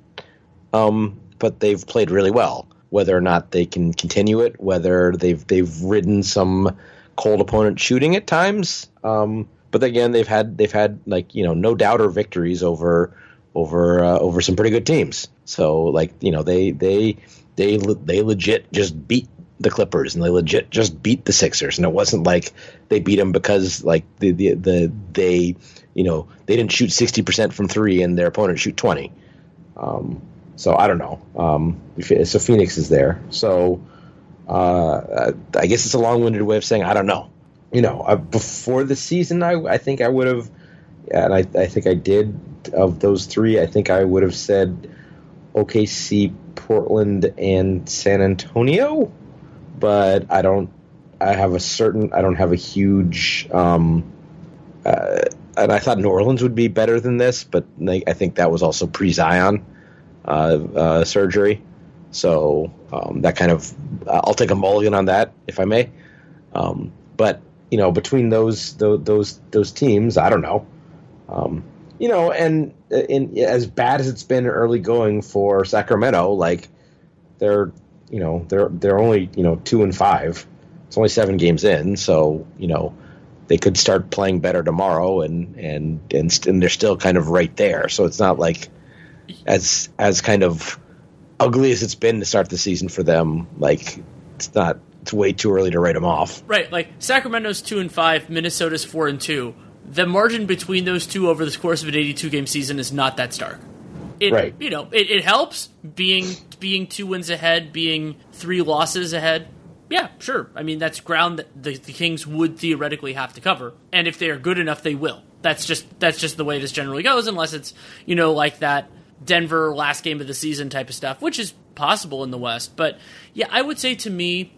um, but they've played really well. Whether or not they can continue it, whether they've they've ridden some cold opponent shooting at times. Um, but again, they've had they've had like you know no doubter victories over over uh, over some pretty good teams. So like you know they they they they legit just beat the Clippers and they legit just beat the Sixers, and it wasn't like they beat them because like the the, the they you know they didn't shoot sixty percent from three and their opponent shoot twenty. Um, so I don't know. Um, so Phoenix is there. So uh, I guess it's a long-winded way of saying I don't know you know, uh, before the season, I, I think I would have, and I, I think I did of those three. I think I would have said OKC, Portland, and San Antonio, but I don't. I have a certain. I don't have a huge. Um, uh, and I thought New Orleans would be better than this, but I think that was also pre Zion uh, uh, surgery. So um, that kind of, I'll take a mulligan on that if I may. Um, but you know, between those those those, those teams, I don't know. Um, you know, and in as bad as it's been early going for Sacramento, like they're you know they're they're only you know two and five. It's only seven games in, so you know they could start playing better tomorrow, and and and, and they're still kind of right there. So it's not like as as kind of ugly as it's been to start the season for them. Like it's not it's way too early to write them off. Right, like Sacramento's two and five, Minnesota's four and two. The margin between those two over the course of an 82 game season is not that stark. It, right. You know, it, it helps being being two wins ahead, being three losses ahead. Yeah, sure. I mean, that's ground that the, the Kings would theoretically have to cover, and if they are good enough, they will. That's just that's just the way this generally goes, unless it's you know like that Denver last game of the season type of stuff, which is possible in the West. But yeah, I would say to me,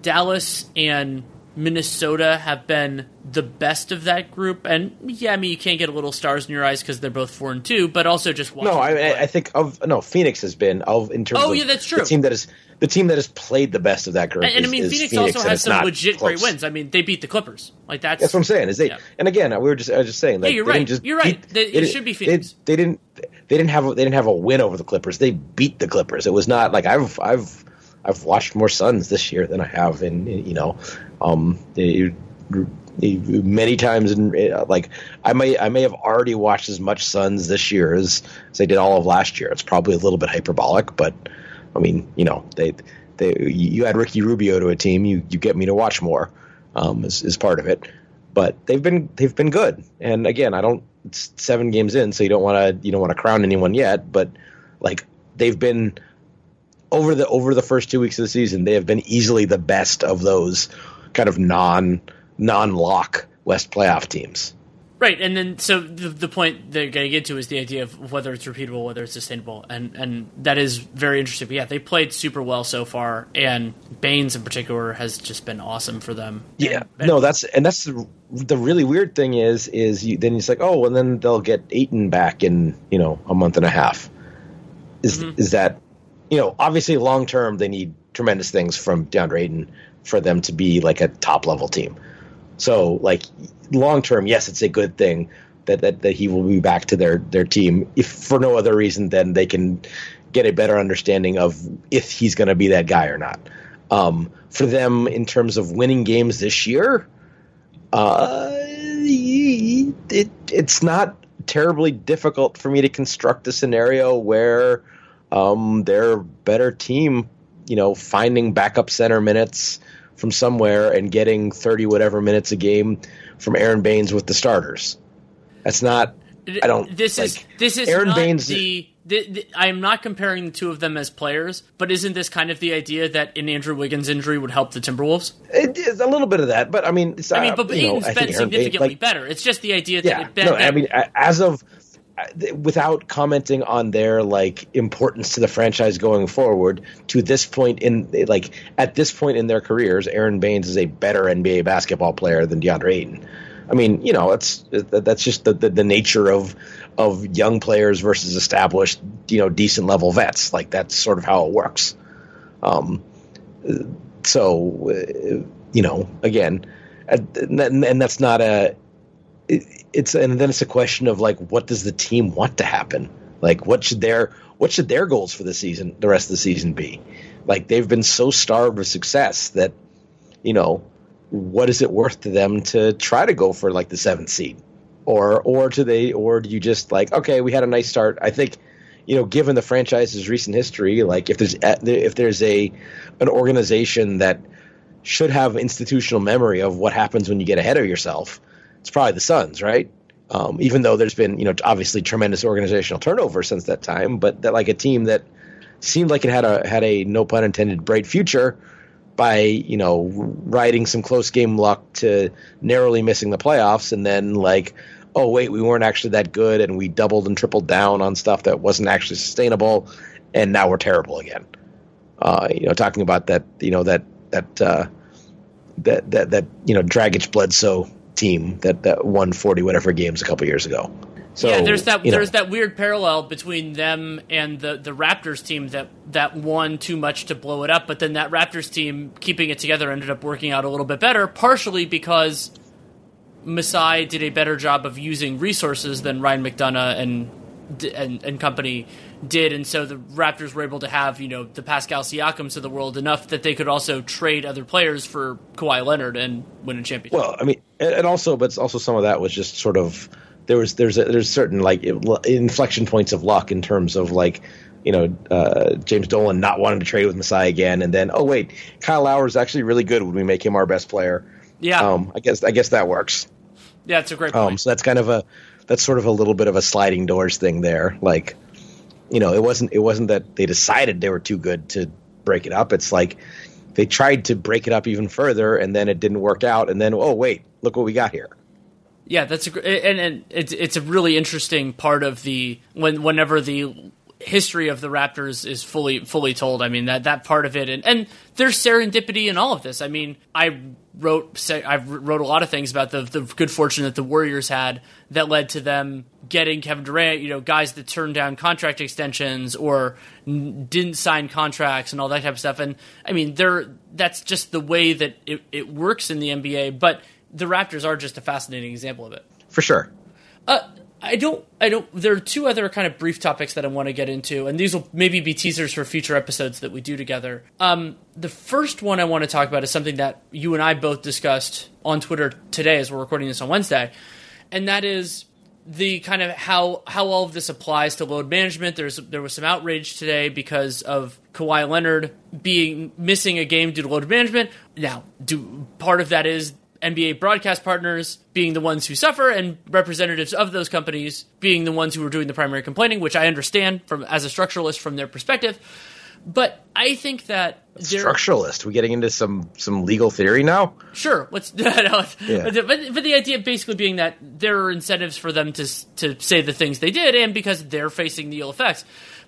Dallas and Minnesota have been the best of that group, and yeah, I mean you can't get a little stars in your eyes because they're both four and two, but also just no. I, I think of no Phoenix has been of in terms. Oh of yeah, that's true. The team that is the team that has played the best of that group. And, and is, I mean Phoenix, Phoenix, also has some legit close. great wins. I mean they beat the Clippers. Like that's that's what I'm saying. Is they yeah. and again we were just I was just saying. Like, yeah, you're right. Just you're right. Beat, they, it should be Phoenix. They, they didn't. They didn't have. They didn't have a win over the Clippers. They beat the Clippers. It was not like I've. I've I've watched more Suns this year than I have in, in you know, um, many times in like I may I may have already watched as much Suns this year as, as I did all of last year. It's probably a little bit hyperbolic, but I mean, you know, they they you add Ricky Rubio to a team, you you get me to watch more, um, is, is part of it. But they've been they've been good, and again, I don't. It's seven games in, so you don't want to you don't want to crown anyone yet, but like they've been over the over the first two weeks of the season, they have been easily the best of those kind of non non lock West playoff teams. Right, and then so the, the point they're going to get to is the idea of whether it's repeatable, whether it's sustainable, and and that is very interesting. But yeah, they played super well so far, and Baynes in particular has just been awesome for them. Yeah, and, no, that's and that's the, the really weird thing is is you, then it's like oh, and then they'll get Ayton back in you know a month and a half. Is mm-hmm. is that you know obviously long term they need tremendous things from DeAndre Ayton for them to be like a top level team. So like long term, yes, it's a good thing that, that that he will be back to their their team if for no other reason than they can get a better understanding of if he's going to be that guy or not. Um, for them, in terms of winning games this year, uh, it, it's not terribly difficult for me to construct a scenario where um, their better team, you know, finding backup center minutes from somewhere and getting 30 whatever minutes a game from Aron Baynes with the starters. That's not. I don't. This like, is this is Aron Baynes. The, the, the, I am not comparing the two of them as players, but isn't this kind of the idea that an Andrew Wiggins injury would help the Timberwolves? It is a little bit of that, but I mean, I mean, uh, but, but know, been significantly like, better. It's just the idea that yeah, it, that, no, I mean, as of without commenting on their like importance to the franchise going forward to this point in like at this point in their careers aaron Baynes is a better NBA basketball player than DeAndre Ayton. I mean, you know, it's that's just the, the, the nature of of young players versus established, you know, decent level vets. Like that's sort of how it works. Um, so, uh, you know, again, and, and that's not a it's and then it's a question of like what does the team want to happen? Like what should their what should their goals for the season, the rest of the season be? Like they've been so starved of success that you know what is it worth to them to try to go for like the seventh seed, or or do they or do you just like okay we had a nice start? I think you know given the franchise's recent history, like if there's if there's a an organization that should have institutional memory of what happens when you get ahead of yourself it's probably the Suns, right? Um, even though there's been, you know, obviously tremendous organizational turnover since that time, but that like a team that seemed like it had a had a no pun intended bright future by you know riding some close game luck to narrowly missing the playoffs, and then like, oh wait, we weren't actually that good, and we doubled and tripled down on stuff that wasn't actually sustainable, and now we're terrible again. Uh, you know, talking about that, you know that that uh, that that that you know Dragic Bledsoe team that, that won 40 whatever games a couple years ago. So, yeah, there's that there's know. that weird parallel between them and the, the Raptors team that that won too much to blow it up, but then that Raptors team keeping it together ended up working out a little bit better, partially because Masai did a better job of using resources than Ryan McDonough and and, and company did, and so the Raptors were able to have you know the Pascal Siakams of the world enough that they could also trade other players for Kawhi Leonard and win a championship. Well, I mean, and also, but also some of that was just sort of there was there's a, there's certain like inflection points of luck in terms of like you know uh, James Dolan not wanting to trade with Masai again, and then oh wait, Kyle Lowry is actually really good. Would we make him our best player? Yeah, um, I guess I guess that works. Yeah, it's a great um, point. Um, so that's kind of a that's sort of a little bit of a sliding doors thing there. Like you know, it wasn't it wasn't that they decided they were too good to break it up. It's like they tried to break it up even further, and then it didn't work out. And then, oh wait, look what we got here. Yeah, that's a and and it's it's a really interesting part of the when whenever the history of the Raptors is fully fully told. I mean that that part of it, and and there's serendipity in all of this. I mean, I wrote I wrote a lot of things about the the good fortune that the Warriors had that led to them getting Kevin Durant. You know, guys that turned down contract extensions or n- didn't sign contracts and all that type of stuff. And I mean, there that's just the way that it, it works in the NBA. But the Raptors are just a fascinating example of it. For sure. Uh, I don't. I don't. There are two other kind of brief topics that I want to get into, and these will maybe be teasers for future episodes that we do together. Um, the first one I want to talk about is something that you and I both discussed on Twitter today, as we're recording this on Wednesday, and that is the kind of how how all of this applies to load management. There's there was some outrage today because of Kawhi Leonard being missing a game due to load management. Now, do part of that is NBA broadcast partners being the ones who suffer and representatives of those companies being the ones who are doing the primary complaining, which I understand from as a structuralist from their perspective. But I think that structuralist. We're getting into some some legal theory now. Sure, let's. no, yeah. but, but the idea basically being that there are incentives for them to to say the things they did, and because they're facing the ill effects.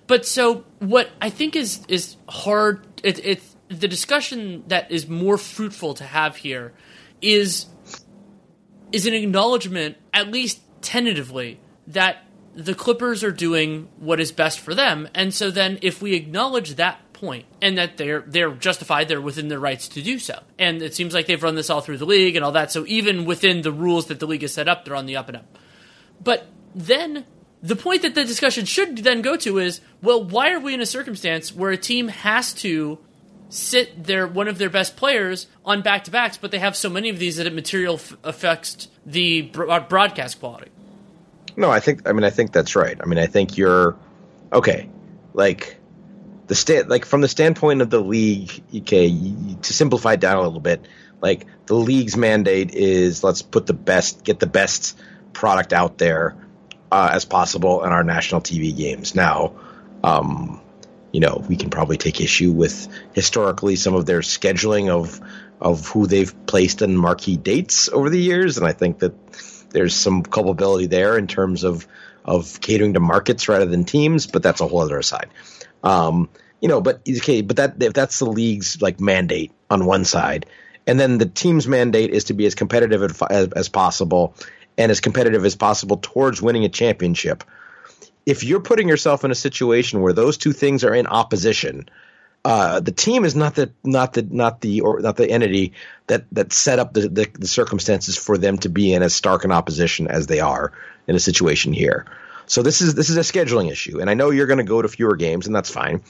But so what I think is is hard. It, it's the discussion that is more fruitful to have here is is an acknowledgement, at least tentatively, that the Clippers are doing what is best for them. And so then if we acknowledge that point and that they're they're justified, they're within their rights to do so. And it seems like they've run this all through the league and all that. So even within the rules that the league has set up, they're on the up and up. But then the point that the discussion should then go to is, well, why are we in a circumstance where a team has to sit their one of their best players on back to backs, but they have so many of these that it material f- affects the broadcast quality? No, I think. I mean, I think that's right. I mean, I think you're okay. Like the stand, like from the standpoint of the league. Okay, to simplify it down a little bit, like the league's mandate is let's put the best, get the best product out there uh, as possible in our national TV games. Now, um, you know, we can probably take issue with historically some of their scheduling of of who they've placed in marquee dates over the years, and I think that there's some culpability there in terms of of catering to markets rather than teams, but that's a whole other aside. Um, you know, but okay, but that if that's the league's like mandate on one side, and then the team's mandate is to be as competitive as, as possible and as competitive as possible towards winning a championship. If you're putting yourself in a situation where those two things are in opposition, uh, the team is not the not the not the or not the entity that that set up the, the, the circumstances for them to be in as stark an opposition as they are in a situation here. So this is this is a scheduling issue, and I know you're going to go to fewer games, and that's fine.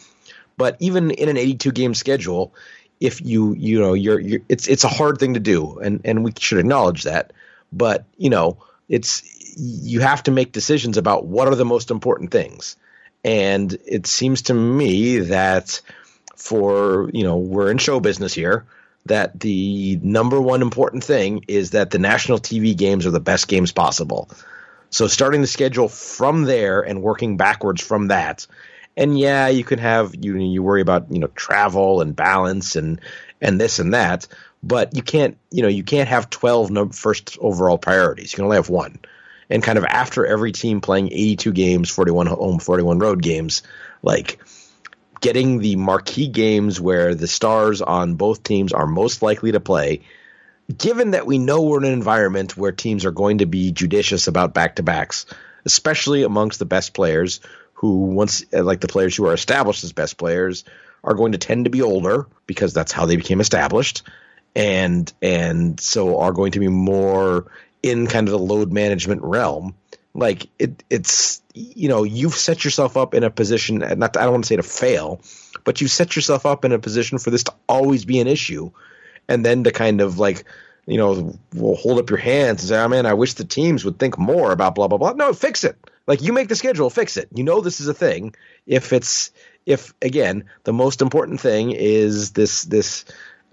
But even in an 82 game schedule, if you you know you're, you're it's it's a hard thing to do, and and we should acknowledge that. But you know it's you have to make decisions about what are the most important things, and it seems to me that for you know we're in show business here that the number one important thing is that the national TV games are the best games possible. So starting the schedule from there and working backwards from that. And yeah, you can have you you worry about, you know, travel and balance and and this and that, but you can't, you know, you can't have 12 first overall priorities. You can only have one. And kind of after every team playing 82 games, 41 home, um, 41 road games, like getting the marquee games where the stars on both teams are most likely to play, given that we know we're in an environment where teams are going to be judicious about back to backs, especially amongst the best players who once uh, like the players who are established as best players are going to tend to be older because that's how they became established and and so are going to be more in kind of the load management realm like it it's you know you've set yourself up in a position not to, I don't want to say to fail, but you set yourself up in a position for this to always be an issue, and then to kind of like you know will hold up your hands and say, "Oh man, I wish the teams would think more about blah blah blah." No, fix it. Like you make the schedule, fix it. You know this is a thing. If it's if again the most important thing is this this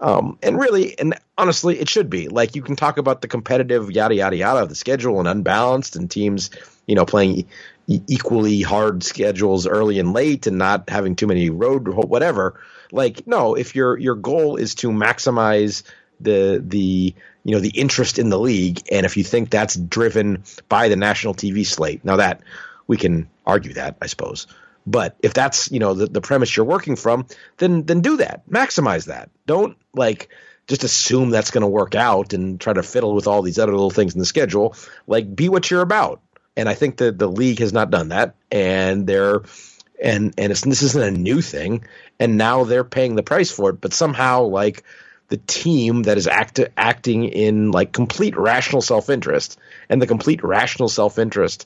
um, and really, and honestly, it should be like you can talk about the competitive yada yada yada of the schedule and unbalanced and teams, you know, playing e- equally hard schedules early and late and not having too many road whatever. Like, no, if your your goal is to maximize the the you know the interest in the league, and if you think that's driven by the national TV slate, now that we can argue that, I suppose. But if that's you know the, the premise you're working from, then then do that. Maximize that. Don't like just assume that's going to work out and try to fiddle with all these other little things in the schedule. Like be what you're about. And I think that the league has not done that, and they're and and this isn't a new thing. And now they're paying the price for it. But somehow like the team that is act- acting in like complete rational self interest and the complete rational self interest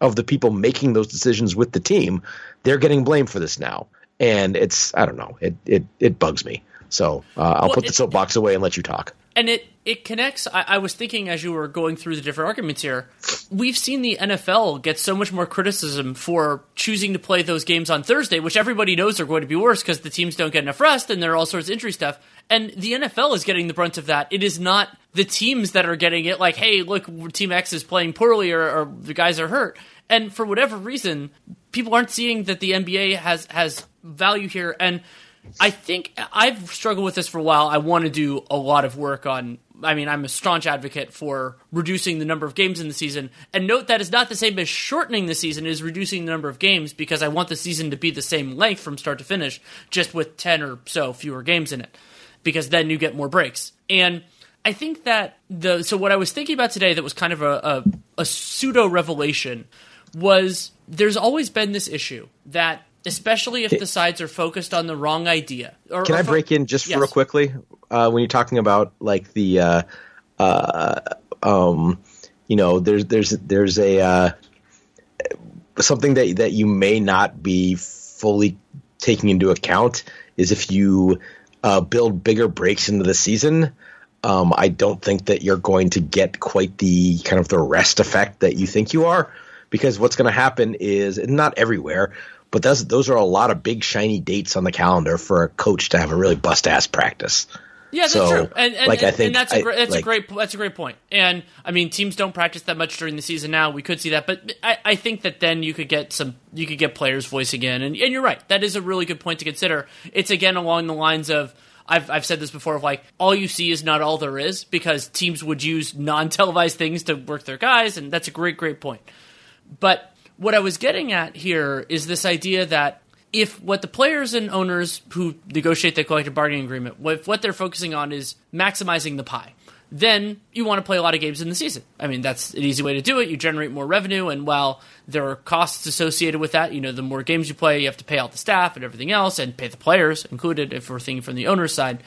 of the people making those decisions with the team, they're getting blamed for this now. And it's I don't know, it it it bugs me. So uh, I'll well, put the soapbox away and let you talk. and it it connects. I, I, was thinking as you were going through the different arguments here, we've seen the NFL get so much more criticism for choosing to play those games on Thursday, which everybody knows are going to be worse because the teams don't get enough rest and there are all sorts of injury stuff. And the NFL is getting the brunt of that. It is not the teams that are getting it. Like, hey, look, Team X is playing poorly or, or the guys are hurt. And for whatever reason, people aren't seeing that the NBA has has value here and I think I've struggled with this for a while. I want to do a lot of work on. I mean, I'm a staunch advocate for reducing the number of games in the season. And note that is not the same as shortening the season, is reducing the number of games because I want the season to be the same length from start to finish, just with 10 or so fewer games in it, because then you get more breaks. And I think that the. So, what I was thinking about today that was kind of a, a, a pseudo revelation was there's always been this issue that especially if the sides are focused on the wrong idea. Or, Can or I break in just yes. real quickly uh, when you're talking about like the, uh, uh, um, you know, there's there's there's a uh, something that that you may not be fully taking into account is if you uh, build bigger breaks into the season. Um, I don't think that you're going to get quite the kind of the rest effect that you think you are, because what's going to happen is not everywhere, but those those are a lot of big shiny dates on the calendar for a coach to have a really bust ass practice. Yeah, that's so, true. And, and, like, and, I think that's a great, that's like, a great that's a great point. And I mean, teams don't practice that much during the season now. We could see that, but I, I think that then you could get some you could get players voice again. And, and you're right. That is a really good point to consider. It's again along the lines of I've I've said this before of like all you see is not all there is because teams would use non televised things to work their guys, and that's a great great point. But what I was getting at here is this idea that if what the players and owners who negotiate the collective bargaining agreement, if what they're focusing on is maximizing the pie, then you want to play a lot of games in the season. I mean, that's an easy way to do it. You generate more revenue, and while there are costs associated with that, you know, the more games you play, you have to pay out the staff and everything else, and pay the players included if we're thinking from the owner's side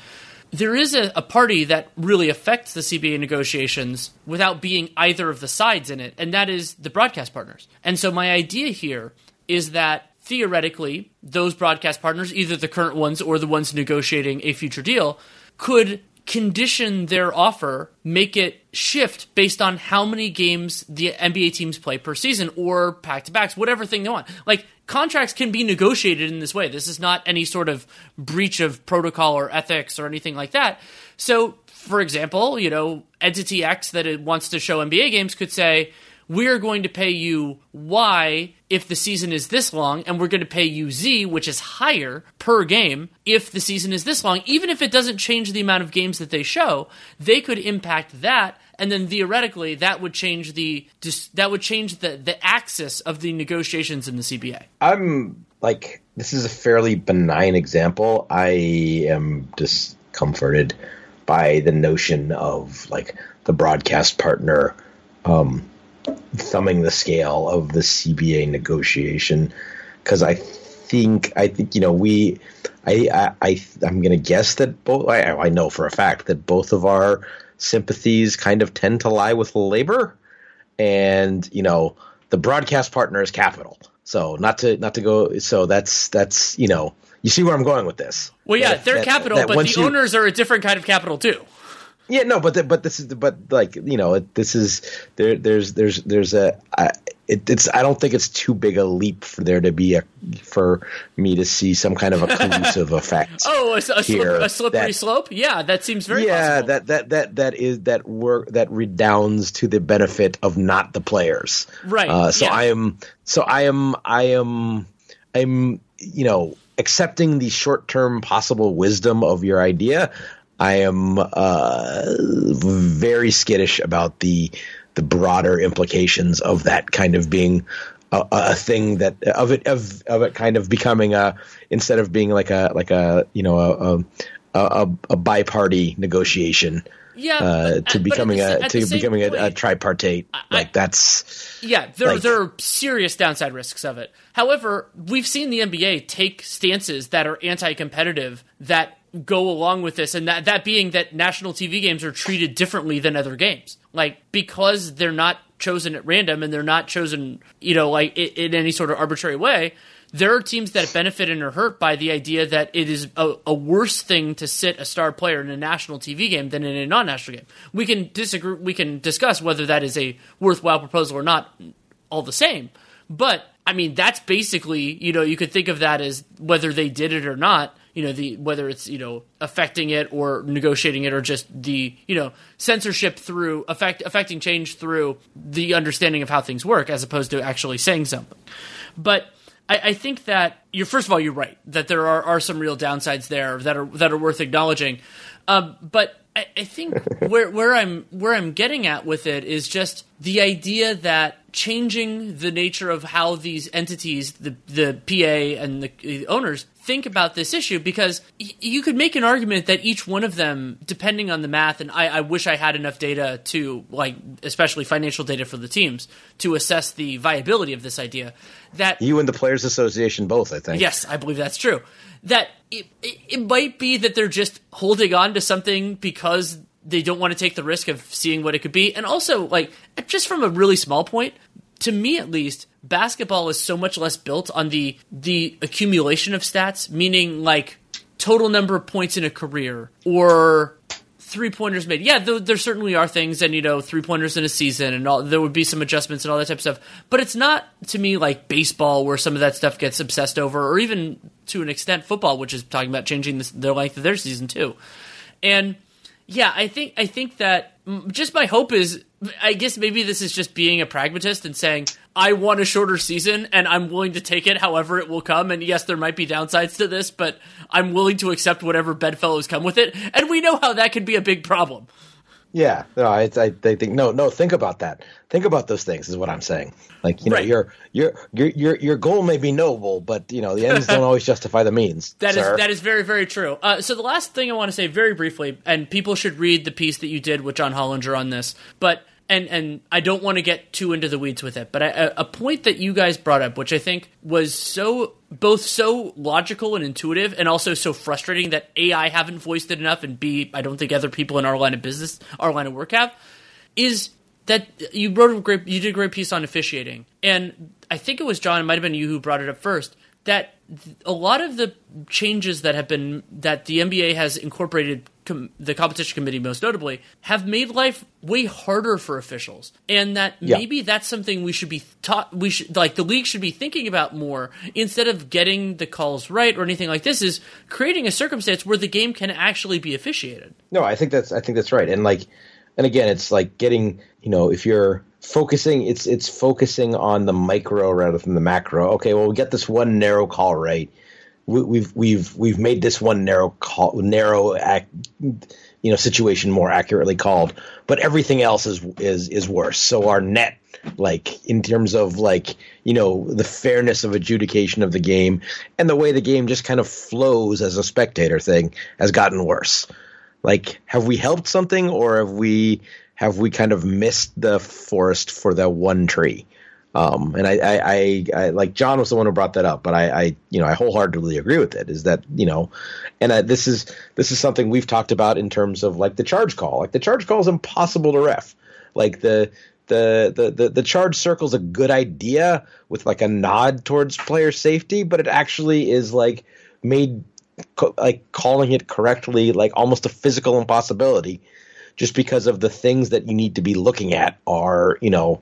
there is a, a, party that really affects the CBA negotiations without being either of the sides in it, and that is the broadcast partners. And so my idea here is that theoretically, those broadcast partners, either the current ones or the ones negotiating a future deal, could condition their offer, make it shift based on how many games the NBA teams play per season or back to backs, whatever thing they want. Like contracts can be negotiated in this way. This is not any sort of breach of protocol or ethics or anything like that. So, for example, you know, entity X that it wants to show NBA games could say, we're going to pay you Y if the season is this long, and we're going to pay you Z, which is higher per game, if the season is this long. Even if it doesn't change the amount of games that they show, they could impact that, and then theoretically that would change the that would change the the axis of the negotiations in the CBA. I'm like this is a fairly benign example. I am discomforted by the notion of like the broadcast partner um, thumbing the scale of the CBA negotiation because I think I think you know we I I, I am going to guess that both I, I know for a fact that both of our sympathies kind of tend to lie with labor and you know the broadcast partner is capital so not to not to go so that's that's you know you see where I'm going with this. Well, yeah, that, they're that, capital, that but the you, owners are a different kind of capital too. Yeah, no, but the, but this is but like you know this is there. There's there's there's a I, it, it's I don't think it's too big a leap for there to be a for me to see some kind of a collusive effect. oh, a, a, slip, a slippery that, slope. Yeah, that seems very yeah. Possible. That that that that is that work that redounds to the benefit of not the players. Right. Uh, so yeah. I am so I am I am I'm you know accepting the short term possible wisdom of your idea. I am uh, very skittish about the the broader implications of that kind of being a, a, thing that of it of of it kind of becoming a instead of being like a like a you know a a, a, a bi-party negotiation yeah, uh, but, to becoming the, a to becoming point, a, a, tripartite. I, like that's yeah. There like, there are serious downside risks of it. However, we've seen the NBA take stances that are anti-competitive that go along with this, and that that being that national TV games are treated differently than other games, like because they're not chosen at random and they're not chosen, you know, like in, any sort of arbitrary way. there are teams that benefit and are hurt by the idea that it is a, a, worse thing to sit a star player in a national TV game than in a non-national game. We can disagree. We can discuss whether that is a worthwhile proposal or not. All the same, but I mean that's basically you know you could think of that as whether they did it or not. You know the whether it's you know affecting it or negotiating it or just the you know censorship through affect affecting change through the understanding of how things work as opposed to actually saying something. But I, I think that you're first of all you're right that there are, are some real downsides there that are that are worth acknowledging. Um, but I, I think where where I'm where I'm getting at with it is just the idea that changing the nature of how these entities, the the PA and the, the owners, think about this issue because y- you could make an argument that each one of them, depending on the math, and I, I, wish I had enough data to, like, especially financial data for the teams, to assess the viability of this idea. That you and the Players Association both, I think. Yes, I believe that's true. That it, it, it might be that they're just holding on to something because they don't want to take the risk of seeing what it could be. And also, like, just from a really small point, to me at least, basketball is so much less built on the the accumulation of stats, meaning like total number of points in a career or three pointers made. Yeah, there, there, certainly are things, and you know, three pointers in a season, and all, there would be some adjustments and all that type of stuff. But it's not to me like baseball, where some of that stuff gets obsessed over, or even to an extent football, which is talking about changing this, the length of their season too. And yeah, I think I think that just my hope is I guess maybe this is just being a pragmatist and saying I want a shorter season and I'm willing to take it however it will come. And yes, there might be downsides to this, but I'm willing to accept whatever bedfellows come with it. And we know how that can be a big problem. Yeah, no, I, I, think no, no. Think about that. Think about those things. Is what I'm saying. Like you know, right. your your your your your goal may be noble, but you know the ends don't always justify the means. That sir. is that is very very true. Uh, so the last thing I want to say very briefly, and people should read the piece that you did with John Hollinger on this, but and and I don't want to get too into the weeds with it, but I, a point that you guys brought up, which I think was so both so logical and intuitive, and also so frustrating that a I haven't voiced it enough, and b I don't think other people in our line of business, our line of work have, is that you wrote a great, you did a great piece on officiating, and I think it was John, it might have been you who brought it up first, that a lot of the changes that have been that the NBA has incorporated com- the competition committee most notably have made life way harder for officials and that yeah. maybe that's something we should be taught we should like the league should be thinking about more instead of getting the calls right or anything like this is creating a circumstance where the game can actually be officiated no i think that's i think that's right and like and again it's like getting you know if you're focusing it's it's focusing on the micro rather than the macro. Okay, well we get this one narrow call right. We, we've we've we've made this one narrow call narrow act, you know situation more accurately called, but everything else is is is worse. So our net like in terms of like you know the fairness of adjudication of the game and the way the game just kind of flows as a spectator thing has gotten worse like have we helped something or have we have we kind of missed the forest for that one tree? Um, and I, I, I, I, like John was the one who brought that up, but I, I, you know, I wholeheartedly agree with it. Is that you know, and uh, this is this is something we've talked about in terms of like the charge call. Like the charge call is impossible to ref. Like the the the the, the charge circle is a good idea with like a nod towards player safety, but it actually is like made like calling it correctly like almost a physical impossibility just because of the things that you need to be looking at are, you know,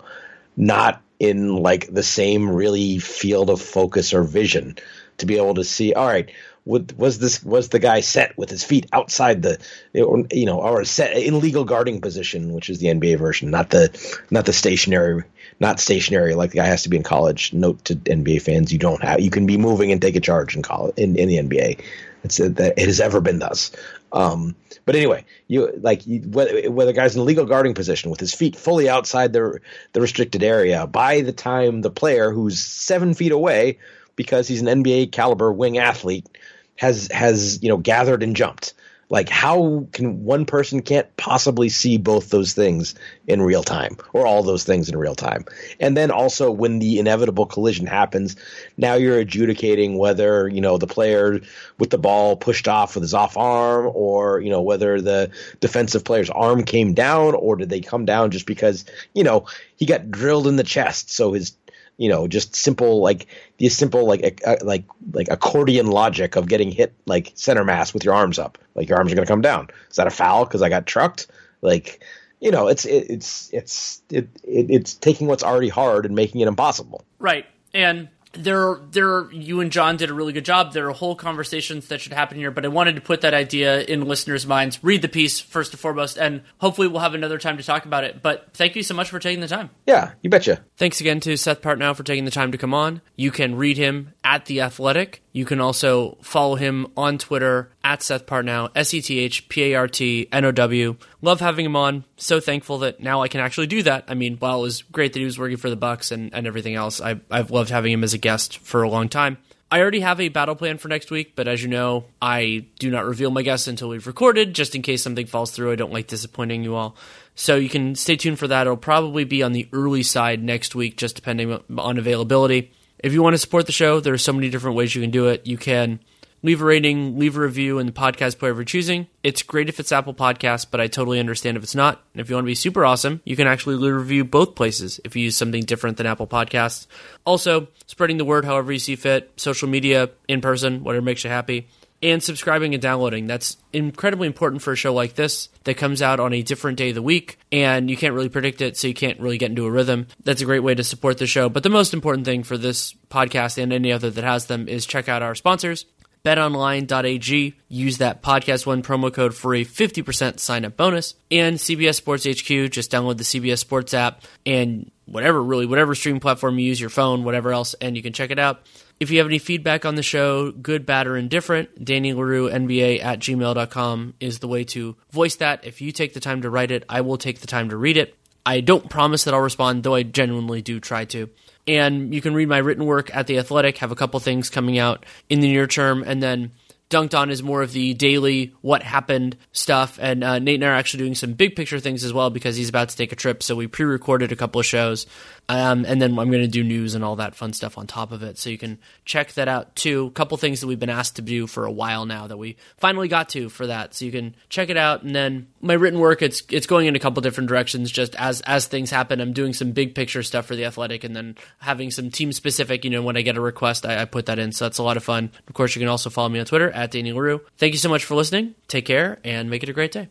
not in like the same really field of focus or vision to be able to see, all right, was this was the guy set with his feet outside the you know or set in legal guarding position which is the NBA version not the not the stationary not stationary like the guy has to be in college. Note to NBA fans you don't have you can be moving and take a charge in college in, in the NBA it's it has ever been thus um, but anyway, you like you, whether, whether guy's in a legal guarding position with his feet fully outside the the restricted area. By the time the player who's seven feet away, because he's an NBA caliber wing athlete, has has you know gathered and jumped, like, how can one person can't possibly see both those things in real time or all those things in real time? And then also when the inevitable collision happens, now you're adjudicating whether, you know, the player with the ball pushed off with his off arm or, you know, whether the defensive player's arm came down or did they come down just because, you know, he got drilled in the chest. So his you know, just simple like these simple like uh, like like accordion logic of getting hit like center mass with your arms up. Like your arms are going to come down. Is that a foul because I got trucked? Like you know, it's it, it's it's it, it it's taking what's already hard and making it impossible. Right. And there there you and John did a really good job. There are whole conversations that should happen here, but I wanted to put that idea in listeners' minds. Read the piece first and foremost, and hopefully we'll have another time to talk about it. But thank you so much for taking the time. Yeah, you betcha. Thanks again to Seth Partnow for taking the time to come on. You can read him at The Athletic. You can also follow him on Twitter at Seth Partnow, S E T H P A R T N O W. Love having him on. So thankful that now I can actually do that. I mean, while it was great that he was working for the Bucks and, and everything else, I, I've loved having him as a guest for a long time. I already have a battle plan for next week, but as you know, I do not reveal my guests until we've recorded, just in case something falls through. I don't like disappointing you all. So you can stay tuned for that. It'll probably be on the early side next week, just depending on availability. If you want to support the show, there are so many different ways you can do it. You can leave a rating, leave a review in the podcast player you're choosing. It's great if it's Apple Podcasts, but I totally understand if it's not. And if you want to be super awesome, you can actually leave a review both places if you use something different than Apple Podcasts. Also, spreading the word however you see fit, social media, in person, whatever makes you happy and subscribing and downloading. That's incredibly important for a show like this that comes out on a different day of the week and you can't really predict it, so you can't really get into a rhythm. That's a great way to support the show. But the most important thing for this podcast and any other that has them is check out our sponsors. BetOnline.ag. Use that podcast one promo code for a 50% sign up bonus. And CBS Sports HQ. Just download the CBS Sports app and whatever, really, whatever streaming platform you use, your phone, whatever else, and you can check it out. If you have any feedback on the show, good, bad, or indifferent, Danny Leroux, NBA at gmail.com is the way to voice that. If you take the time to write it, I will take the time to read it. I don't promise that I'll respond, though I genuinely do try to. And you can read my written work at The Athletic, have a couple things coming out in the near term, and then Dunc'd On is more of the daily what happened stuff. And uh, Nate and I are actually doing some big picture things as well because he's about to take a trip. So we pre recorded a couple of shows. Um, and then I'm going to do news and all that fun stuff on top of it. So you can check that out too. A couple things that we've been asked to do for a while now that we finally got to for that. So you can check it out. And then my written work, it's it's going in a couple different directions. Just as as things happen, I'm doing some big picture stuff for the Athletic, and then having some team specific. You know, when I get a request, I, I put that in. So that's a lot of fun. Of course, you can also follow me on Twitter at Danny Leroux. Thank you so much for listening. Take care and make it a great day.